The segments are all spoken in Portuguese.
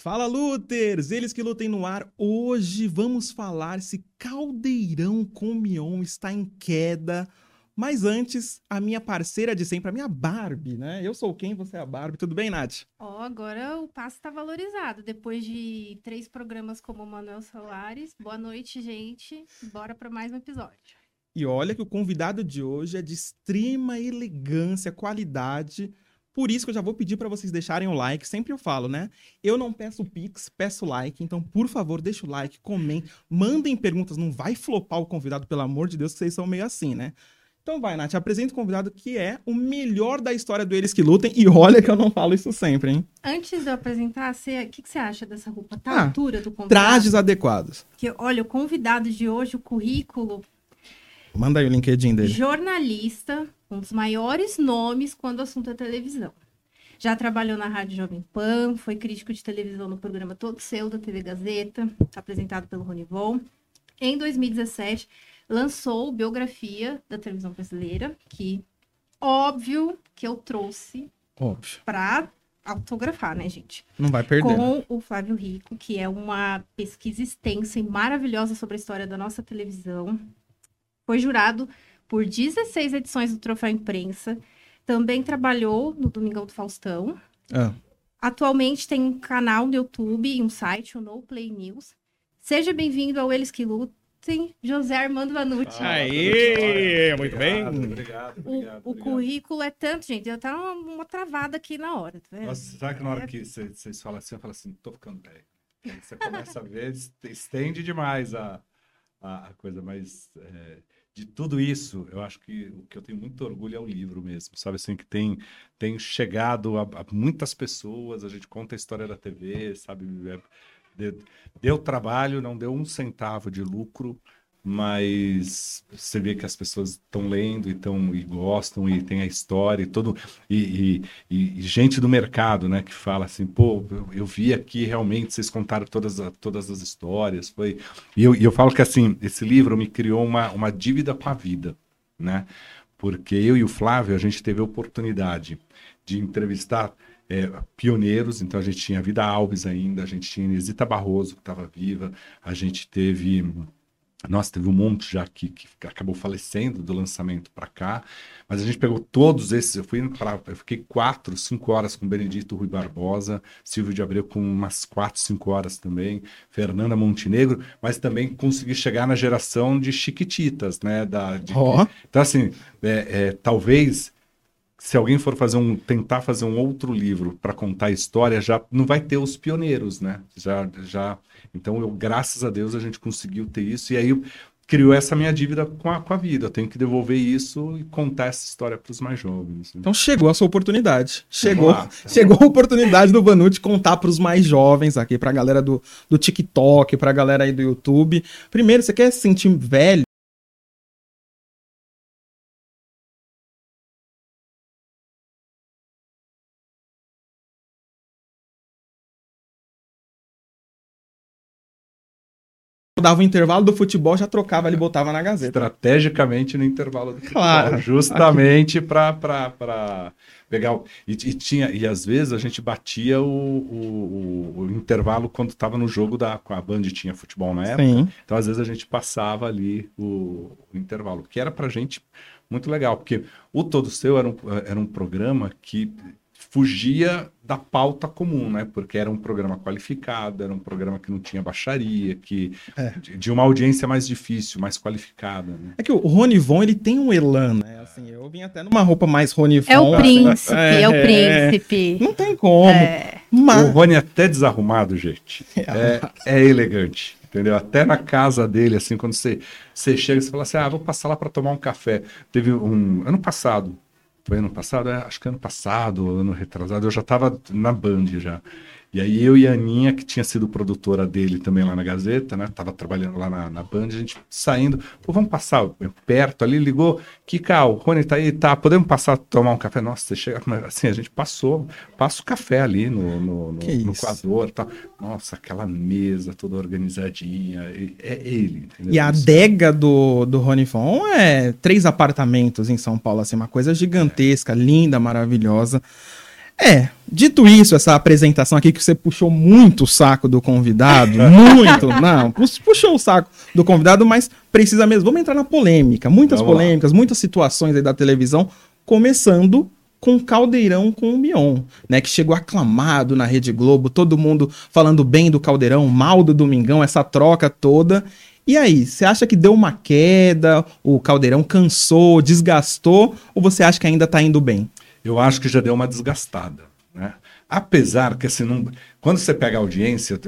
Fala, Luters! Eles que lutem no ar. Hoje vamos falar se Caldeirão com Mion está em queda. Mas antes, a minha parceira de sempre, a minha Barbie, né? Eu sou quem? Você é a Barbie. Tudo bem, Nath? Ó, agora o passo está valorizado. Depois de três programas como o Manuel Solares. Boa noite, gente. Bora para mais um episódio. E olha que o convidado de hoje é de extrema elegância, qualidade. Por isso que eu já vou pedir para vocês deixarem o like. Sempre eu falo, né? Eu não peço pix, peço like. Então, por favor, deixa o like, comentem, mandem perguntas. Não vai flopar o convidado, pelo amor de Deus, que vocês são meio assim, né? Então vai, Nath, apresenta o convidado que é o melhor da história do Eles que Lutem. E olha que eu não falo isso sempre, hein? Antes de eu apresentar, o que, que, você acha dessa roupa? Tá ah, altura do convidado? Trajes adequados. Que, olha, o convidado de hoje, o currículo... Manda aí o LinkedIn dele. Jornalista, um dos maiores nomes quando o assunto é televisão. Já trabalhou na Rádio Jovem Pan, foi crítico de televisão no programa Todo Seu da TV Gazeta, apresentado pelo Ronivon. Em 2017, lançou biografia da televisão brasileira, que óbvio que eu trouxe para autografar, né, gente? Não vai perder. Com né? o Flávio Rico, que é uma pesquisa extensa e maravilhosa sobre a história da nossa televisão. Foi jurado por 16 edições do Troféu Imprensa. Também trabalhou no Domingão do Faustão. Ah. Atualmente tem um canal no YouTube e um site, o No Play News. Seja bem-vindo ao Eles que Lutem, José Armando Vanucci. Ah, Aê, muito obrigado, bem. Obrigado, obrigado, O, obrigado, o currículo é tanto, gente. Eu tá uma, uma travada aqui na hora, tá vendo? Nossa, sabe que na hora É. que vocês falam assim, eu falo assim, tô ficando velho. Você começa a ver, estende demais a, a, a coisa, mas é, de tudo isso, eu acho que o que eu tenho muito orgulho é o livro mesmo, sabe assim, que tem, tem chegado a, a muitas pessoas, a gente conta a história da TV, sabe, é, deu, deu trabalho, não deu um centavo de lucro, mas você vê que as pessoas estão lendo e, tão, e gostam e tem a história e todo e, e, e gente do mercado, né, que fala assim, pô, eu, eu vi aqui realmente vocês contaram todas, todas as histórias, foi e eu, eu falo que assim esse livro me criou uma, uma dívida com a vida, né, porque eu e o Flávio a gente teve a oportunidade de entrevistar é, pioneiros, então a gente tinha Vida Alves ainda, a gente tinha Inesita Barroso que estava viva, a gente teve nossa, teve um monte já que, que acabou falecendo do lançamento para cá, mas a gente pegou todos esses. Eu fui para, eu fiquei quatro, cinco horas com Benedito Rui Barbosa, Silvio de Abreu com umas quatro, cinco horas também, Fernanda Montenegro, mas também consegui chegar na geração de Chiquititas, né? Da, de- Ó. Então assim, é, é, talvez se alguém for fazer um tentar fazer um outro livro para contar a história, já não vai ter os pioneiros, né? Já já então eu graças a Deus a gente conseguiu ter isso e aí criou essa minha dívida com a, com a vida. Eu tenho que devolver isso e contar essa história para os mais jovens. né? Então chegou a sua oportunidade. Chegou, chegou a oportunidade do Vanucci contar para os mais jovens aqui, pra galera do, do TikTok, pra galera aí do YouTube. Primeiro, você quer se sentir velho? Dava o intervalo do futebol, já trocava ali, botava na Gazeta. Estrategicamente no intervalo do futebol, Claro. justamente para pegar o, e, e tinha e às vezes a gente batia o, o, o- intervalo quando estava no jogo da com a Band tinha futebol na época Sim. Então, às vezes, a gente passava ali o, o intervalo, que era pra gente muito legal, porque o Todo Seu era um, era um programa que fugia da pauta comum, né? Porque era um programa qualificado, era um programa que não tinha baixaria, que É. de, de uma audiência mais difícil, mais qualificada, né? É que o Ronivon, ele tem um elan, né? Assim, eu vim até numa roupa mais Ronivon. É o assim. príncipe, é, o É. príncipe. Não tem como. É. Mas... O Rony até desarrumado, gente, é, é elegante. Entendeu? Até na casa dele, assim, quando você, você chega, você fala assim: ah, vou passar lá para tomar um café. Teve um. Ano passado, foi ano passado? É, acho que ano passado, ano retrasado, eu já estava na Band já. E aí eu e a Aninha, que tinha sido produtora dele também lá na Gazeta, né? Tava trabalhando lá na, na Band, a gente saindo, pô, vamos passar perto ali, ligou, Kika, o Rony tá aí, tá, podemos passar tomar um café? Nossa, você chega, assim, a gente passou, passa o café ali no, no, no, no coador, tá. Nossa, aquela mesa toda organizadinha, e- é ele. entendeu? E a adega do, do Ronivon é três apartamentos em São Paulo, assim, uma coisa gigantesca, linda, maravilhosa. É, dito isso, essa apresentação aqui que você puxou muito o saco do convidado, muito, não, puxou o saco do convidado, mas precisa mesmo. Vamos entrar na polêmica, muitas Vamos polêmicas, lá. muitas situações aí da televisão, começando com Caldeirão com o Mion, né, que chegou aclamado na Rede Globo, todo mundo falando bem do Caldeirão, mal do Domingão, essa troca toda. E aí, você acha que deu uma queda, o Caldeirão cansou, desgastou, ou você acha que ainda está indo bem? Eu acho que já deu uma desgastada. Né? Apesar que, assim, não... quando você pega a audiência,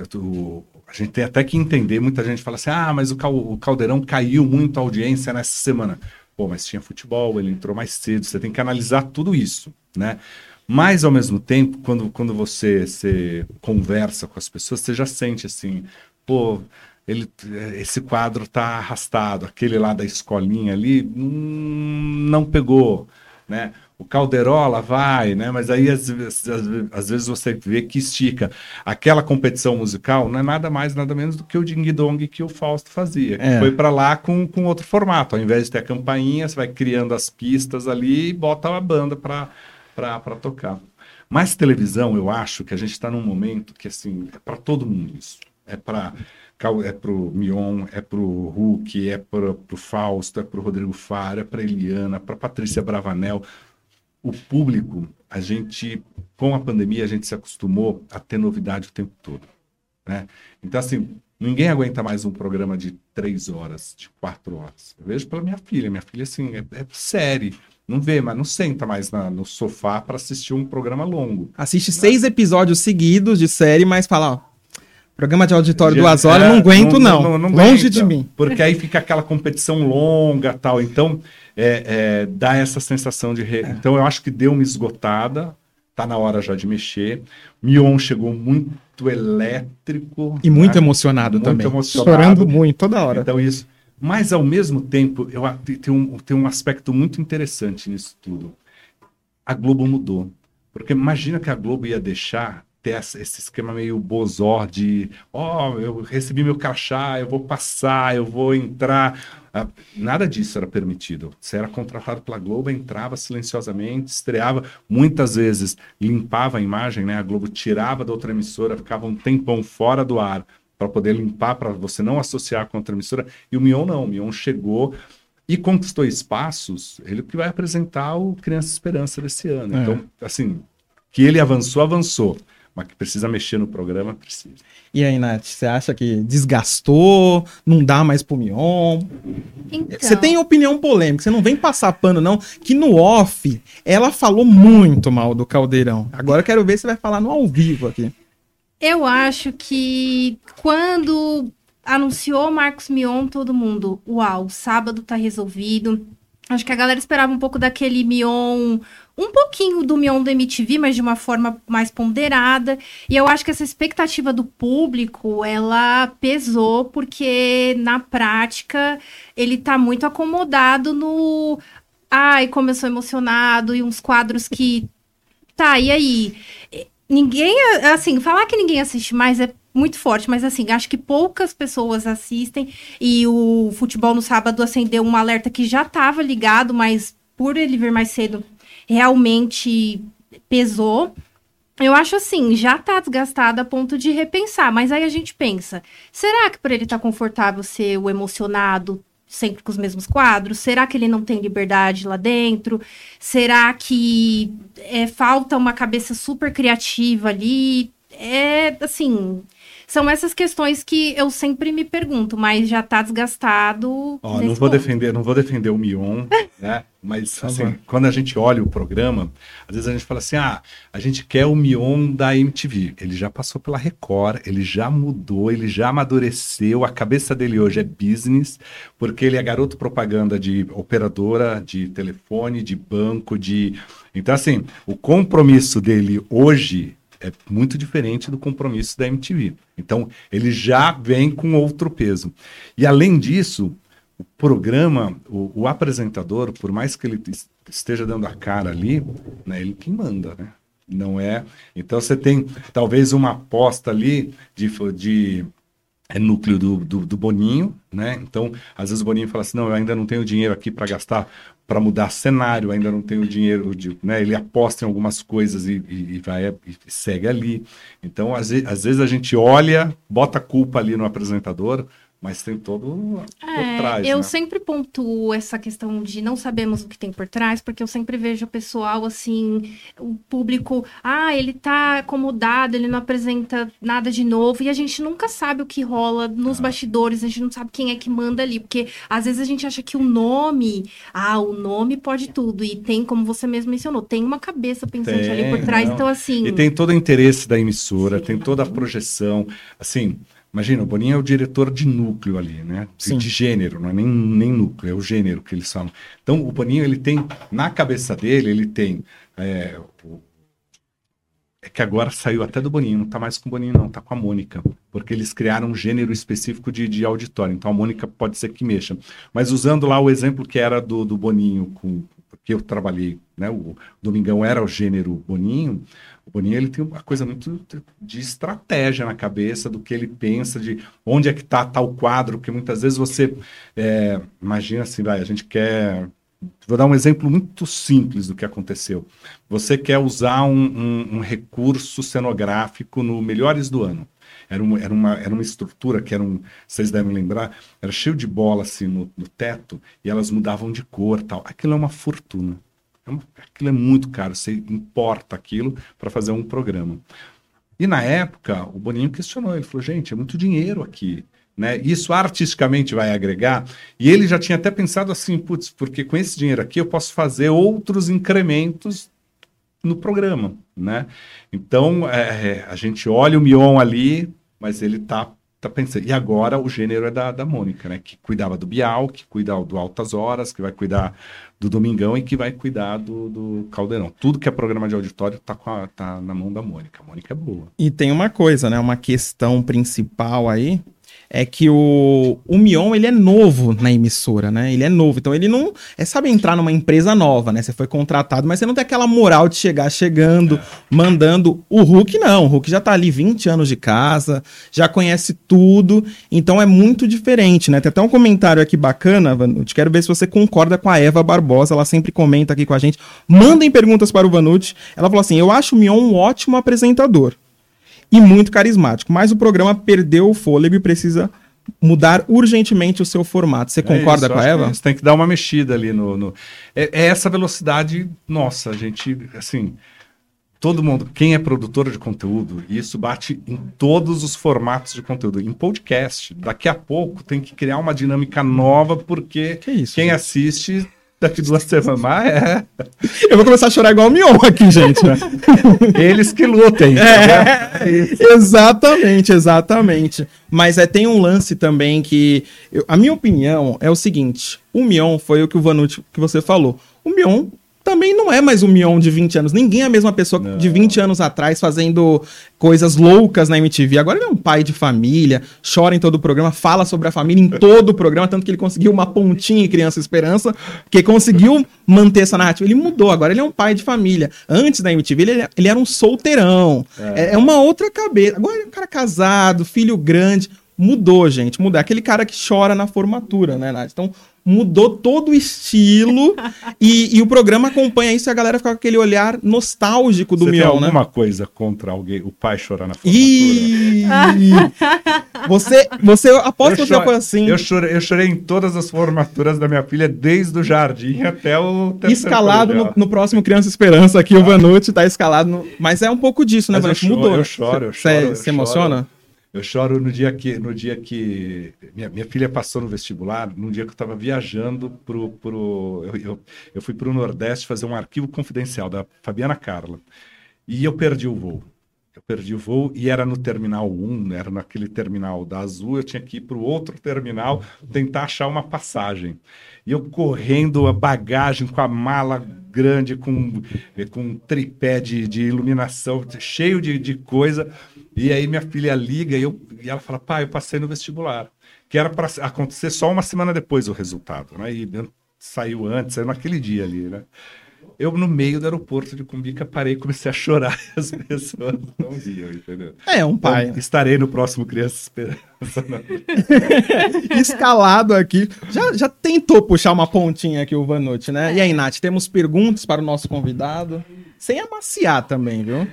a gente tem até que entender, muita gente fala assim, ah, mas o, Cal... o Caldeirão caiu muito a audiência nessa semana. Pô, mas tinha futebol, ele entrou mais cedo, você tem que analisar tudo isso, né? Mas, ao mesmo tempo, quando, quando você, você conversa com as pessoas, você já sente assim, pô, ele, esse quadro tá arrastado, aquele lá da escolinha ali hum, não pegou, né? O Calderola vai, né? Mas aí às, às, às, vezes você vê que estica. Aquela competição musical não é nada mais, nada menos do que o Ding Dong que o Fausto fazia. É. Foi para lá com, com outro formato. Ao invés de ter a campainha, você vai criando as pistas ali e bota a banda para tocar. Mas televisão, eu acho que a gente está num momento que assim é para todo mundo isso. É para é pro Mion, é pro Hulk, é pro, pro Fausto, é pro Rodrigo Faro, é para Eliana, para Patrícia Bravanel o público, a gente, com a pandemia, a gente se acostumou a ter novidade o tempo todo. Né? Então, assim, ninguém aguenta mais um programa de três horas, de quatro horas. Eu vejo pela minha filha. Minha filha, assim, é, é série. Não vê, mas não senta mais na, no sofá para assistir um programa longo. Assiste seis episódios seguidos de série, mas fala, ó, Programa de auditório de, duas horas, é, não aguento, não. não, não, não Longe aguenta, de mim. Porque aí fica aquela competição longa tal. Então, é, é, dá essa sensação de. Re... É. Então, eu acho que deu uma esgotada, tá na hora já de mexer. Mion chegou muito elétrico. E muito né? emocionado muito também. Emocionado. Chorando muito, toda hora. Então, isso. Mas, ao mesmo tempo, eu, tem, um, tem um aspecto muito interessante nisso tudo. A Globo mudou. Porque imagina que a Globo ia deixar ter esse esquema meio bozor de, ó, oh, eu recebi meu crachá, eu vou passar, eu vou entrar. Ah, nada disso era permitido. Você era contratado pela Globo, entrava silenciosamente, estreava, muitas vezes limpava a imagem, né? A Globo tirava da outra emissora, ficava um tempão fora do ar para poder limpar, para você não associar com outra emissora. E o Mion não, o Mion chegou e conquistou espaços, ele que vai apresentar o Criança Esperança desse ano. É. Então, assim, que ele avançou, avançou mas que precisa mexer no programa, precisa. E aí, Nath, você acha que desgastou, não dá mais pro Mion? Então... Você tem opinião polêmica, você não vem passar pano, não, que no off ela falou muito mal do Caldeirão. Agora eu quero ver se vai falar no ao vivo aqui. Eu acho que quando anunciou Marcos Mion, todo mundo, uau, sábado tá resolvido. Acho que a galera esperava um pouco daquele Mion um pouquinho do Mion do MTV, mas de uma forma mais ponderada. E eu acho que essa expectativa do público, ela pesou, porque na prática ele tá muito acomodado no. Ai, como eu sou emocionado, e uns quadros que. Tá, e aí? Ninguém, assim, falar que ninguém assiste mais é muito forte, mas assim, acho que poucas pessoas assistem e o futebol no sábado acendeu um alerta que já estava ligado, mas por ele vir mais cedo, realmente pesou. Eu acho assim, já tá desgastado a ponto de repensar, mas aí a gente pensa, será que por ele estar tá confortável ser o emocionado, sempre com os mesmos quadros? Será que ele não tem liberdade lá dentro? Será que é, falta uma cabeça super criativa ali? É, assim, são essas questões que eu sempre me pergunto, mas já está desgastado. Ó, não vou ponto. defender, não vou defender o Mion, né? Mas tá assim, quando a gente olha o programa, às vezes a gente fala assim: ah, a gente quer o Mion da MTV. Ele já passou pela Record, ele já mudou, ele já amadureceu. A cabeça dele hoje é business, porque ele é garoto propaganda de operadora, de telefone, de banco, de. Então, assim, o compromisso dele hoje é muito diferente do compromisso da MTV. Então, ele já vem com outro peso. E, além disso, o programa, o, o apresentador, por mais que ele esteja dando a cara ali, né, ele que manda, né? Não é. Então, você tem talvez uma aposta ali de, de é núcleo do, do, do, Boninho, né? Então, às vezes o Boninho fala assim: não, eu ainda não tenho dinheiro aqui para gastar para mudar cenário, ainda não tem o dinheiro, de, né? ele aposta em algumas coisas e, e, e vai e segue ali. Então, às, às vezes a gente olha, bota a culpa ali no apresentador, mas tem todo é, por trás. Eu né? sempre pontuo essa questão de não sabemos o que tem por trás, porque eu sempre vejo o pessoal assim, o público, ah, ele tá acomodado, ele não apresenta nada de novo, e a gente nunca sabe o que rola nos ah. bastidores, a gente não sabe quem é que manda ali, porque às vezes a gente acha que o nome, ah, o nome pode tudo, e tem, como você mesmo mencionou, tem uma cabeça pensante tem, ali por trás, não. então assim. E tem todo o interesse da emissora, Sim. tem toda a projeção, assim. Imagina, o Boninho é o diretor de núcleo ali, né? De, de, gênero, não é nem, nem núcleo, é o gênero que eles falam. Então, o Boninho, ele tem, na cabeça dele, ele tem. É, o, é que agora saiu até do Boninho, não tá mais com o Boninho, não, tá com a Mônica. Porque eles criaram um gênero específico de, de auditório. Então a Mônica pode ser que mexa. Mas usando lá o exemplo que era do, do Boninho, com, porque eu trabalhei, né? O Domingão era o gênero Boninho. Boninho ele tem uma coisa muito de estratégia na cabeça, do que ele pensa, de onde é que está tal quadro, porque muitas vezes você é, imagina assim, vai, a gente quer. Vou dar um exemplo muito simples do que aconteceu. Você quer usar um, um, um recurso cenográfico no Melhores do Ano. Era uma, era, uma, era uma estrutura que era um, vocês devem lembrar, era cheio de bola assim no, no teto e elas mudavam de cor tal. Aquilo é uma fortuna. É aquilo é muito caro, você importa aquilo para fazer um programa. E na época, o Boninho questionou, ele falou, gente, é muito dinheiro aqui. Né? Isso artisticamente vai agregar. E ele já tinha até pensado assim, putz, porque com esse dinheiro aqui eu posso fazer outros incrementos no programa, né? Então, é, a gente olha o Mion ali, mas ele está tá pensando. E agora o gênero é da, da Mônica, né? Que cuidava do Bial, que cuida do Altas Horas, que vai cuidar do Domingão e que vai cuidar do, do Caldeirão. Tudo que é programa de auditório tá, a, tá na mão da Mônica. A Mônica é boa. E tem uma coisa, né? Uma questão principal aí é que o, o Mion, ele é novo na emissora, né? Ele é novo, então ele não... É, sabe, entrar numa empresa nova, né? Você foi contratado, mas você não tem aquela moral de chegar chegando, é. mandando. O Hulk não, o Hulk já tá ali 20 anos de casa, já conhece tudo, então é muito diferente, né? Tem até um comentário aqui bacana, Vanucci, quero ver se você concorda com a Eva Barbosa, ela sempre comenta aqui com a gente. Mandem perguntas para o Vanucci. Ela falou assim, eu acho o Mion um ótimo apresentador e muito carismático. Mas o programa perdeu o fôlego e precisa mudar urgentemente o seu formato. Você é concorda isso, com a Eva? Você tem que dar uma mexida ali no. no... É, é, essa velocidade, nossa, a gente, assim. Todo mundo, quem é produtor de conteúdo, isso bate em todos os formatos de conteúdo. Em podcast, daqui a pouco tem que criar uma dinâmica nova, porque que isso, quem gente? assiste daqui duas semanas. Ah, é. Eu vou começar a chorar igual o Mion aqui, gente. Né? Eles que lutem. É, é exatamente, exatamente. Mas é, tem um lance também que. Eu, a minha opinião é o seguinte: o Mion foi o que o Vanucci que você falou. O Mion também não é mais o Mion de 20 anos. Ninguém é a mesma pessoa não. de 20 anos atrás fazendo coisas loucas na MTV. Agora ele é um pai de família, chora em todo o programa, fala sobre a família em todo o programa, tanto que ele conseguiu uma pontinha em Criança Esperança, que conseguiu manter essa narrativa. Ele mudou, agora ele é um pai de família. Antes da MTV, ele, ele era um solteirão. É. é uma outra cabeça. Agora ele é um cara casado, filho grande mudou, gente. Mudou. É aquele cara que chora na formatura, né, Nath? Então, mudou todo o estilo e, e, o programa acompanha isso e a galera fica com aquele olhar nostálgico do Você Mion, tem né? alguma coisa contra alguém, o pai chorar na formatura? você, você aposta que você já foi assim. Eu chorei, eu chorei em todas as formaturas da minha filha, desde o jardim até o Escalado no, no, próximo Criança Esperança aqui, ah. o Vanucci tá escalado. No... Mas é um pouco disso, né, Vanucci? Mudou. Eu choro, eu choro. Você se emociona? Eu choro no dia que, no dia que minha, minha filha passou no vestibular, no dia que eu estava viajando pro, pro eu, eu, eu fui para o Nordeste fazer um arquivo confidencial da Fabiana Carla e eu perdi o voo. Perdi o voo e era no terminal 1, era naquele terminal da Azul, eu tinha que ir para o outro terminal tentar achar uma passagem. E eu correndo a bagagem com a mala grande, com, com um tripé de, de iluminação, cheio de, de coisa. E aí minha filha liga e, eu, e ela fala, pai, eu passei no vestibular. Que era para acontecer só uma semana depois o resultado, né? E saiu antes, saiu naquele dia ali, né? Eu, no meio do aeroporto de Cumbica, parei e comecei a chorar. As pessoas não riam, entendeu? É, um pai. Então, estarei no próximo Criança Esperança. né? Escalado aqui. Já, já tentou puxar uma pontinha aqui o Vanucci, né? E aí, Nath, temos perguntas para o nosso convidado? Sem amaciar também, viu?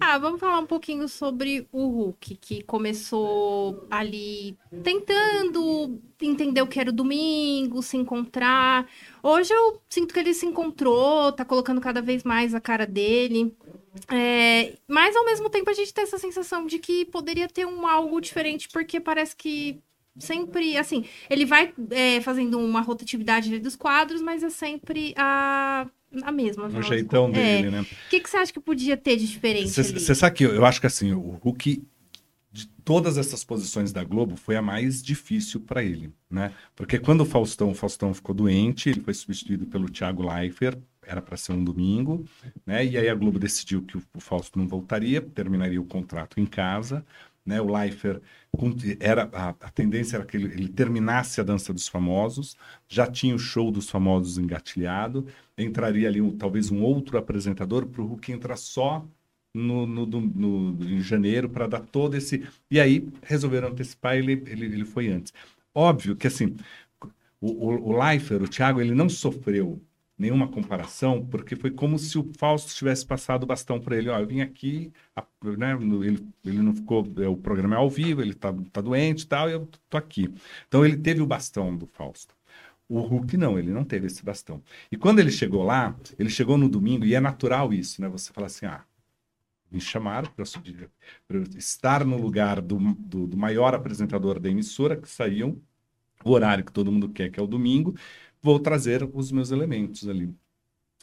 Ah, vamos falar um pouquinho sobre o Hulk, que começou ali tentando entender o que era o domingo, se encontrar. Hoje eu sinto que ele se encontrou, tá colocando cada vez mais a cara dele. É, mas ao mesmo tempo a gente tem essa sensação de que poderia ter um algo diferente, porque parece que sempre, assim, ele vai é, fazendo uma rotatividade dos quadros, mas é sempre a, a mesma. O afinal de jeitão contas. dele, É. né? O que, que você acha que podia ter de diferente? Você sabe que eu, eu acho que assim, o Hulk, de todas essas posições da Globo, foi a mais difícil para ele, né? Porque quando o Faustão, o Faustão ficou doente, ele foi substituído pelo Thiago Leifert, era para ser um domingo, né? E aí a Globo decidiu que o, o Fausto não voltaria, terminaria o contrato em casa, né? O Leifert era a, a tendência era que ele, ele terminasse a dança dos famosos, já tinha o show dos famosos engatilhado, entraria ali um- talvez um outro apresentador para o Hulk entrar só no, no, do- no- em janeiro para dar todo esse. E aí resolveram antecipar, ele, ele, ele foi antes. Óbvio que assim, o, o, o Leifert, o Thiago, ele não sofreu nenhuma comparação, porque foi como se o Fausto tivesse passado o bastão para ele. Ó, eu vim aqui, a- né, ele, ele não ficou, é, o programa é ao vivo, ele tá, tá doente e tal, e eu tô aqui. Então ele teve o bastão do Fausto. O Hulk não, ele não teve esse bastão. E quando ele chegou lá, ele chegou no domingo, e é natural isso, né? Você fala assim, ah, me chamaram para estar no lugar do, do, do maior apresentador da emissora, que saíam o horário que todo mundo quer, que é o domingo, vou trazer os meus elementos ali.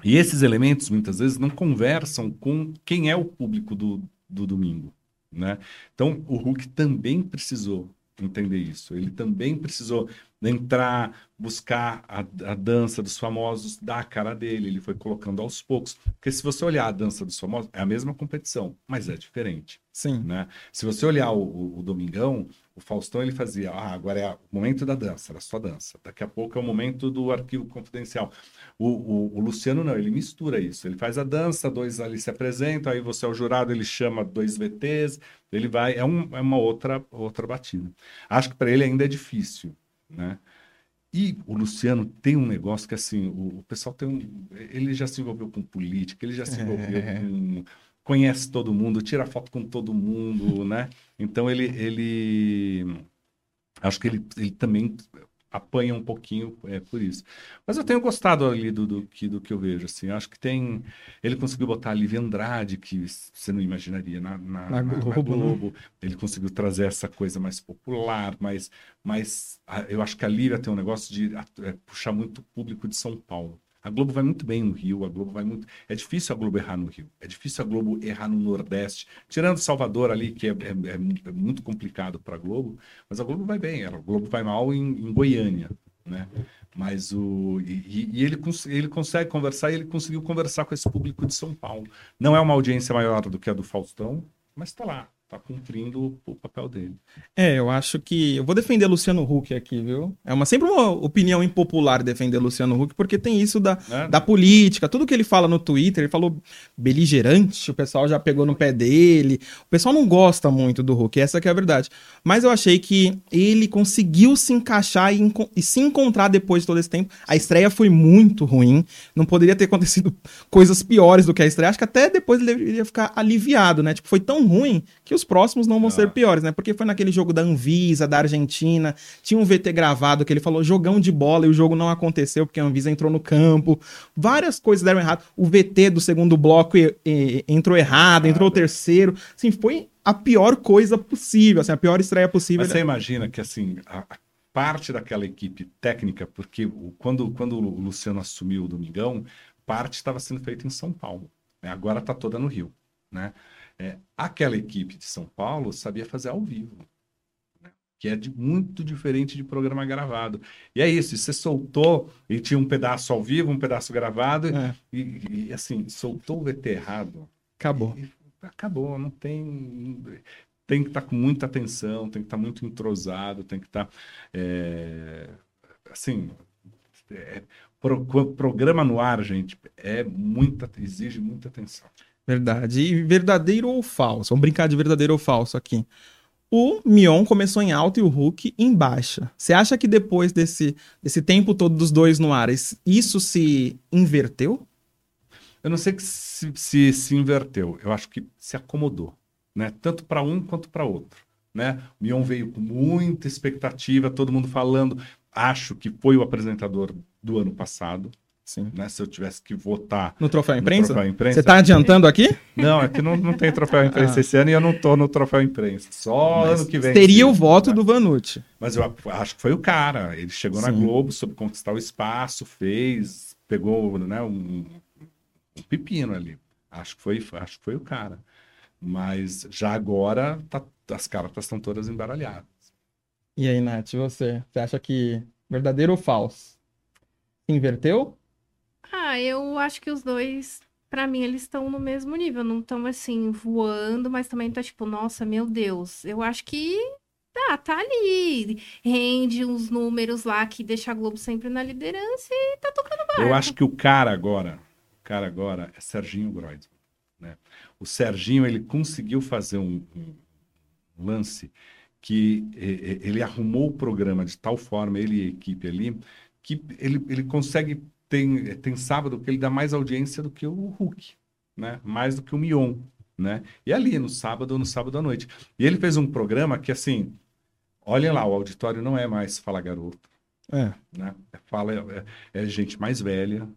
E esses elementos, muitas vezes, não conversam com quem é o público do, do domingo, né? Então, o Hulk também precisou entender isso. Ele também precisou entrar, buscar a, a dança dos famosos, dar a cara dele. Ele foi colocando aos poucos. Porque se você olhar a dança dos famosos, é a mesma competição, mas é diferente Sim. né? Se você olhar o, o- o Domingão, o Faustão ele fazia, ah, agora é o momento da dança, era só dança. Daqui a pouco é o momento do arquivo confidencial. O, o- o Luciano não, ele mistura isso. Ele faz a dança, dois ali se apresentam, aí você é o jurado, ele chama dois VTs, ele vai, é, um- é uma outra outra batida. Acho que para ele ainda é difícil, né? E o Luciano tem um negócio que assim, o, o pessoal tem um, ele já se envolveu com política, ele já se envolveu É. com conhece todo mundo, tira foto com todo mundo, né? Então ele, ele acho que ele, ele também apanha um pouquinho é, por isso. Mas eu tenho gostado ali do, do, que, do que eu vejo, assim. Acho que tem... Ele conseguiu botar a Lívia Andrade, que você não imaginaria na, na, Na na- na Globo, né? Globo. Ele conseguiu trazer essa coisa mais popular, mais... mais eu acho que a Lívia tem um negócio de é, puxar muito o público de São Paulo. A Globo vai muito bem no Rio, a Globo vai muito. É difícil a Globo errar no Rio, é difícil a Globo errar no Nordeste, tirando Salvador ali, que é, é- é é muito complicado para a Globo, mas a Globo vai bem, a Globo vai mal em, em Goiânia, né? Mas o. E, e- ele, ele consegue conversar e ele conseguiu conversar com esse público de São Paulo. Não é uma audiência maior do que a do Faustão, mas está lá, está cumprindo o papel dele. É, eu acho que. Eu vou defender Luciano Huck aqui, viu? É uma, sempre uma opinião impopular defender Luciano Huck, porque tem isso da, Né? da política, tudo que ele fala no Twitter, ele falou beligerante, o pessoal já pegou no pé dele. O pessoal não gosta muito do Huck, essa que é a verdade. Mas eu achei que ele conseguiu se encaixar e, e se encontrar depois de todo esse tempo. A estreia foi muito ruim, não poderia ter acontecido coisas piores do que a estreia. Acho que até depois ele deveria ficar aliviado, né? Tipo, foi tão ruim que os próximos não vão Ah. ser piores, né? Porque foi naquele jogo da Anvisa, da Argentina, tinha um VT gravado que ele falou jogão de bola e o jogo não aconteceu porque a Anvisa entrou no campo. Várias coisas deram errado. O VT do segundo bloco e- e- entrou errado, entrou o terceiro. Assim, foi a pior coisa possível, assim, a pior estreia possível. Mas você imagina que assim, a, parte daquela equipe técnica, porque quando, quando o Luciano assumiu o Domingão, parte estava sendo feita em São Paulo. né? Agora está toda no Rio. Né? É, aquela equipe de São Paulo sabia fazer ao vivo. né? Que é de- muito diferente de programa gravado. E é isso, você soltou, e tinha um pedaço ao vivo, um pedaço gravado, É, e, e, assim, soltou o VT errado. acabou. E acabou, não tem. Tem que estar com muita atenção, tem que estar muito entrosado, tem que estar. é, assim. é, Pro, programa no ar, gente, é muita, exige muita atenção. Verdade. E verdadeiro ou falso? Vamos brincar de verdadeiro ou falso aqui. O Mion começou em alta e o Hulk em baixa. Você acha que depois desse, desse tempo todo dos dois no ar, isso se inverteu? Eu não sei se, se se inverteu. Eu acho que se acomodou, né? Tanto para um quanto para outro, né? O Mion veio com muita expectativa, todo mundo falando. Acho que foi o apresentador do ano passado, Sim. Né? Se eu tivesse que votar. No troféu imprensa? troféu imprensa Você está adiantando aqui? Não, é que não, não tem troféu imprensa ah. esse ano e eu não estou no troféu imprensa. Só Mas ano que vem. Teria o voto né? do Vanucci. Mas eu acho que foi o cara. Ele chegou Sim. na Globo, soube conquistar o espaço, fez, pegou né, um, um pepino ali. Acho que, foi, acho que foi o cara. Mas já agora tá, as cartas estão todas embaralhadas. E aí, Nath, você? Você acha que verdadeiro ou falso? Inverteu? Eu acho que os dois, para mim, eles estão no mesmo nível. Não estão, assim, voando, mas também tá tipo, nossa, meu Deus. Eu acho que tá, tá ali. Rende uns números lá que deixa a Globo sempre na liderança e tá tocando barco. Eu acho que o cara agora, o cara agora é Serginho Groisman. Né? O Serginho, ele conseguiu fazer um, um lance que ele arrumou o programa de tal forma, ele e a equipe ali, que ele, ele consegue tem, tem sábado que ele dá mais audiência do que o Hulk, né? Mais do que o Mion, né? E ali, no sábado, no sábado à noite. E ele fez um programa que, assim, olhem lá, o auditório não é mais Fala Garoto. É. Né? É, fala, é, é gente mais velha,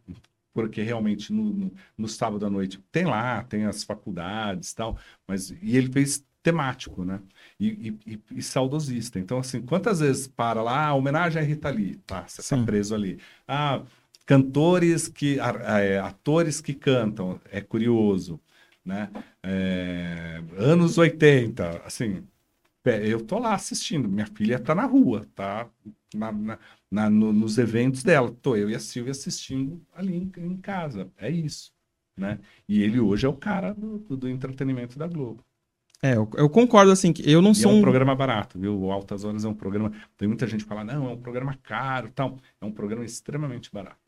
porque realmente no, no, no, sábado à noite tem lá, tem as faculdades tal, mas e ele fez temático, né? E, e, e, saudosista. Então, assim, quantas vezes para lá, ah, homenagem a Rita Lee, tá, você está preso ali. Ah, cantores que é, atores que cantam é curioso né é, anos 80 assim eu tô lá assistindo minha filha tá na rua tá na, na, na no, nos eventos dela tô eu e a Silvia assistindo ali em, em, casa é isso né e ele hoje é o cara do, do, do entretenimento da Globo é, eu, eu, concordo assim, que eu não e sou é um... um programa barato, viu? O Altas Horas é um programa. Tem muita gente que fala, não, é um programa caro tal. É um programa extremamente barato.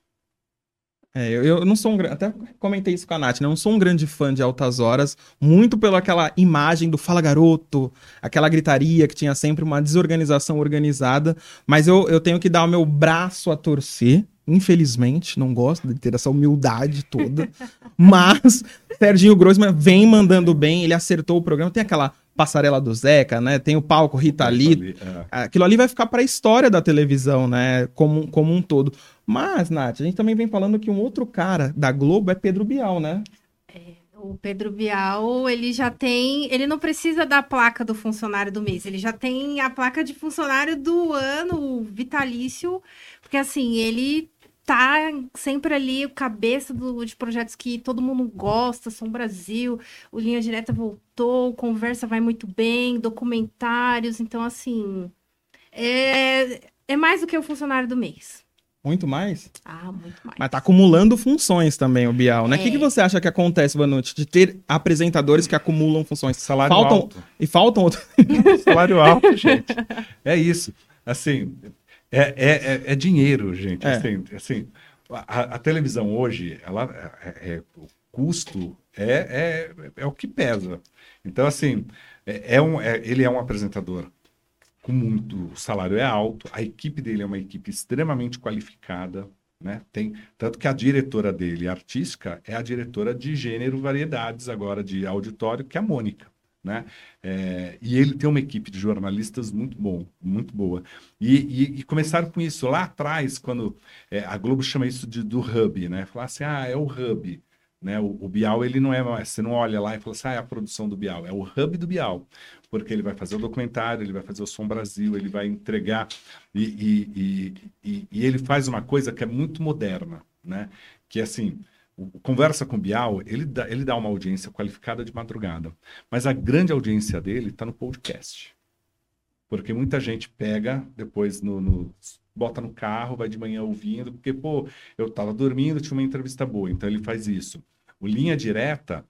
É, eu, eu, não sou um até comentei isso com a Nath, né? Eu não sou um grande fã de Altas Horas, muito pela aquela imagem do Fala Garoto, aquela gritaria que tinha sempre uma desorganização organizada, mas eu, eu tenho que dar o meu braço a torcer, infelizmente, não gosto de ter essa humildade toda, mas Serginho Grossman vem mandando bem, ele acertou o programa, tem aquela passarela do Zeca, né? Tem o palco Rita Lee. É. Aquilo ali vai ficar para a história da televisão, né? Como, como um todo. Mas, Nath, a gente também vem falando que um outro cara da Globo é Pedro Bial, né? É, o Pedro Bial, ele já tem. Ele não precisa da placa do funcionário do mês, ele já tem a placa de funcionário do ano, vitalício, porque assim, ele tá sempre ali, o cabeça do, de projetos que todo mundo gosta, Som Brasil, o Linha Direta voltou, Conversa vai muito bem, documentários, então assim, é, é mais do que o funcionário do mês. Muito mais? Ah, muito mais. Mas tá acumulando funções também, o Bial, né? O é. que, que você acha que acontece, Vanucci, de ter apresentadores que acumulam funções? Salário faltam... alto. E faltam outros. Salário alto, gente. É isso. Assim, é, é, é, é dinheiro, gente. É. Assim, assim a, a, televisão hoje, ela, é, é o custo é, é, é o que pesa. Então, assim, é, é um, ele é um apresentador com muito. O salário é alto, a equipe dele é uma equipe extremamente qualificada. Né? Tem, tanto que a diretora dele, artística, é a diretora de gênero variedades agora de auditório, que é a Mônica. Né? É, e ele tem uma equipe de jornalistas muito bom, muito boa. E, e, e começaram com isso lá atrás, quando é, a Globo chama isso de, do hub, né? Falar assim, ah, é o hub. Né? O, o, Bial, ele não é, você não olha lá e fala assim, ah, é a produção do Bial, é o hub do Bial, porque ele vai fazer o documentário, ele vai fazer o Som Brasil, ele vai entregar, e, e, e, e ele faz uma coisa que é muito moderna, né? Que é assim, o Conversa com Bial, ele dá, ele dá uma audiência qualificada de madrugada. Mas a grande audiência dele está no podcast. Porque muita gente pega, depois no, no, bota no carro, vai de manhã ouvindo, porque, pô, eu estava dormindo, tinha uma entrevista boa, então ele faz isso. O Linha Direta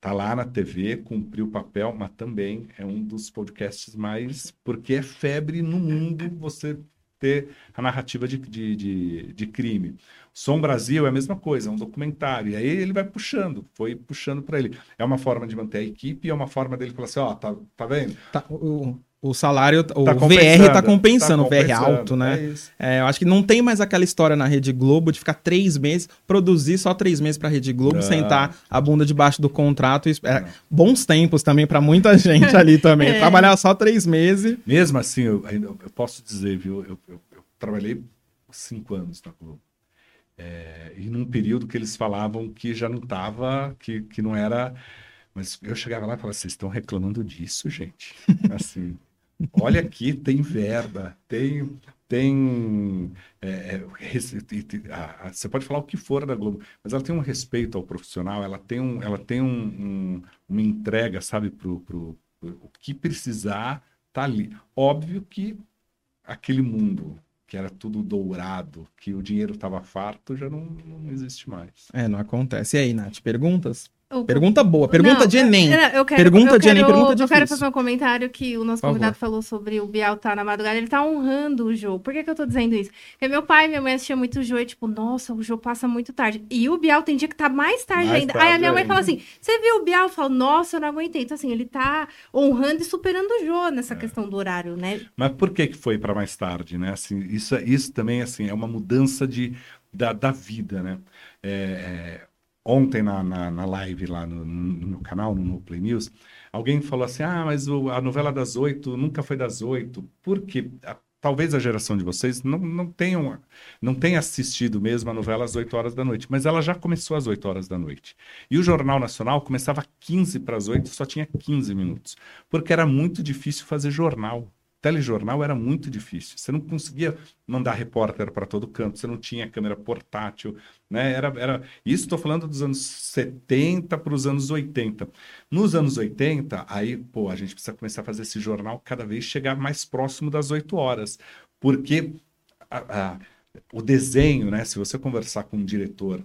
tá lá na TV, cumpriu o papel, mas também é um dos podcasts mais. Porque é febre no mundo, você ter a narrativa de, de, de, de crime. Som Brasil é a mesma coisa, é um documentário. E aí ele vai puxando, foi puxando para ele. É uma forma de manter a equipe, é uma forma dele falar assim, ó, tá, tá vendo? Tá, o, o salário, o Tá VR compensando, tá compensando, tá o VR compensando, alto, né? é. É, eu acho que não tem mais aquela história na Rede Globo de ficar três meses, produzir só três meses pra Rede Globo, Não. sentar a bunda debaixo do contrato. e esperar. Não. Bons tempos também pra muita gente ali também. É. Trabalhar só três meses. Mesmo assim, eu, ainda- eu posso dizer, viu? Eu, eu- eu trabalhei cinco anos na Globo. É, e num período que eles falavam que já não estava, que, que não era. Mas eu chegava lá e falava: vocês estão reclamando disso, gente? Assim, olha aqui, tem verba, tem. Tem. é, é, a- a- você pode falar o que for da Globo, mas ela tem um respeito ao profissional, ela tem, um, ela tem um, um- uma entrega, sabe, pro- o que precisar tá ali. Óbvio que aquele mundo que era tudo dourado, que o dinheiro estava farto, já não, não existe mais. É, não acontece. E aí, Nath, perguntas? Pergunta boa, pergunta Não, de Enem. eu- eu quero- Pergunta eu de Enem, pergunta Eu quero fazer um comentário que o nosso convidado falou sobre o Bial tá na madrugada. Ele tá honrando o Jô. Por que, que eu tô dizendo isso? Porque meu pai e minha mãe assistiam muito o Jô e, tipo, nossa, o Jô passa muito tarde. E o Bial tem dia que tá mais tarde Mais ainda. tarde Aí a minha mãe ainda. fala assim: você viu o Bial? Eu falo, nossa, eu não aguentei. Então, assim, ele tá honrando e superando o Jô nessa É. questão do horário, né? Mas por que que foi para mais tarde, né? Assim, isso, isso também assim é uma mudança de, da, da vida, né? É, é, ontem na, na, na live lá no, no meu canal, no, no Play News, alguém falou assim, ah, mas o- a novela das oito nunca foi das oito. Por quê? A- Talvez a geração de vocês não, não tenham não tenha assistido mesmo a novela às 8 horas da noite, mas ela já começou às 8 horas da noite. E o Jornal Nacional começava 15 para as 8, só tinha 15 minutos, porque era muito difícil fazer jornal. Telejornal era muito difícil. Você não conseguia mandar repórter para todo canto, você não tinha câmera portátil, né? Era, era... Isso estou falando dos anos 70 para os anos 80. Nos anos 80, aí, pô, a gente precisa começar a fazer esse jornal cada vez chegar mais próximo das 8 horas. Porque a- a- o desenho, né? Se você conversar com um diretor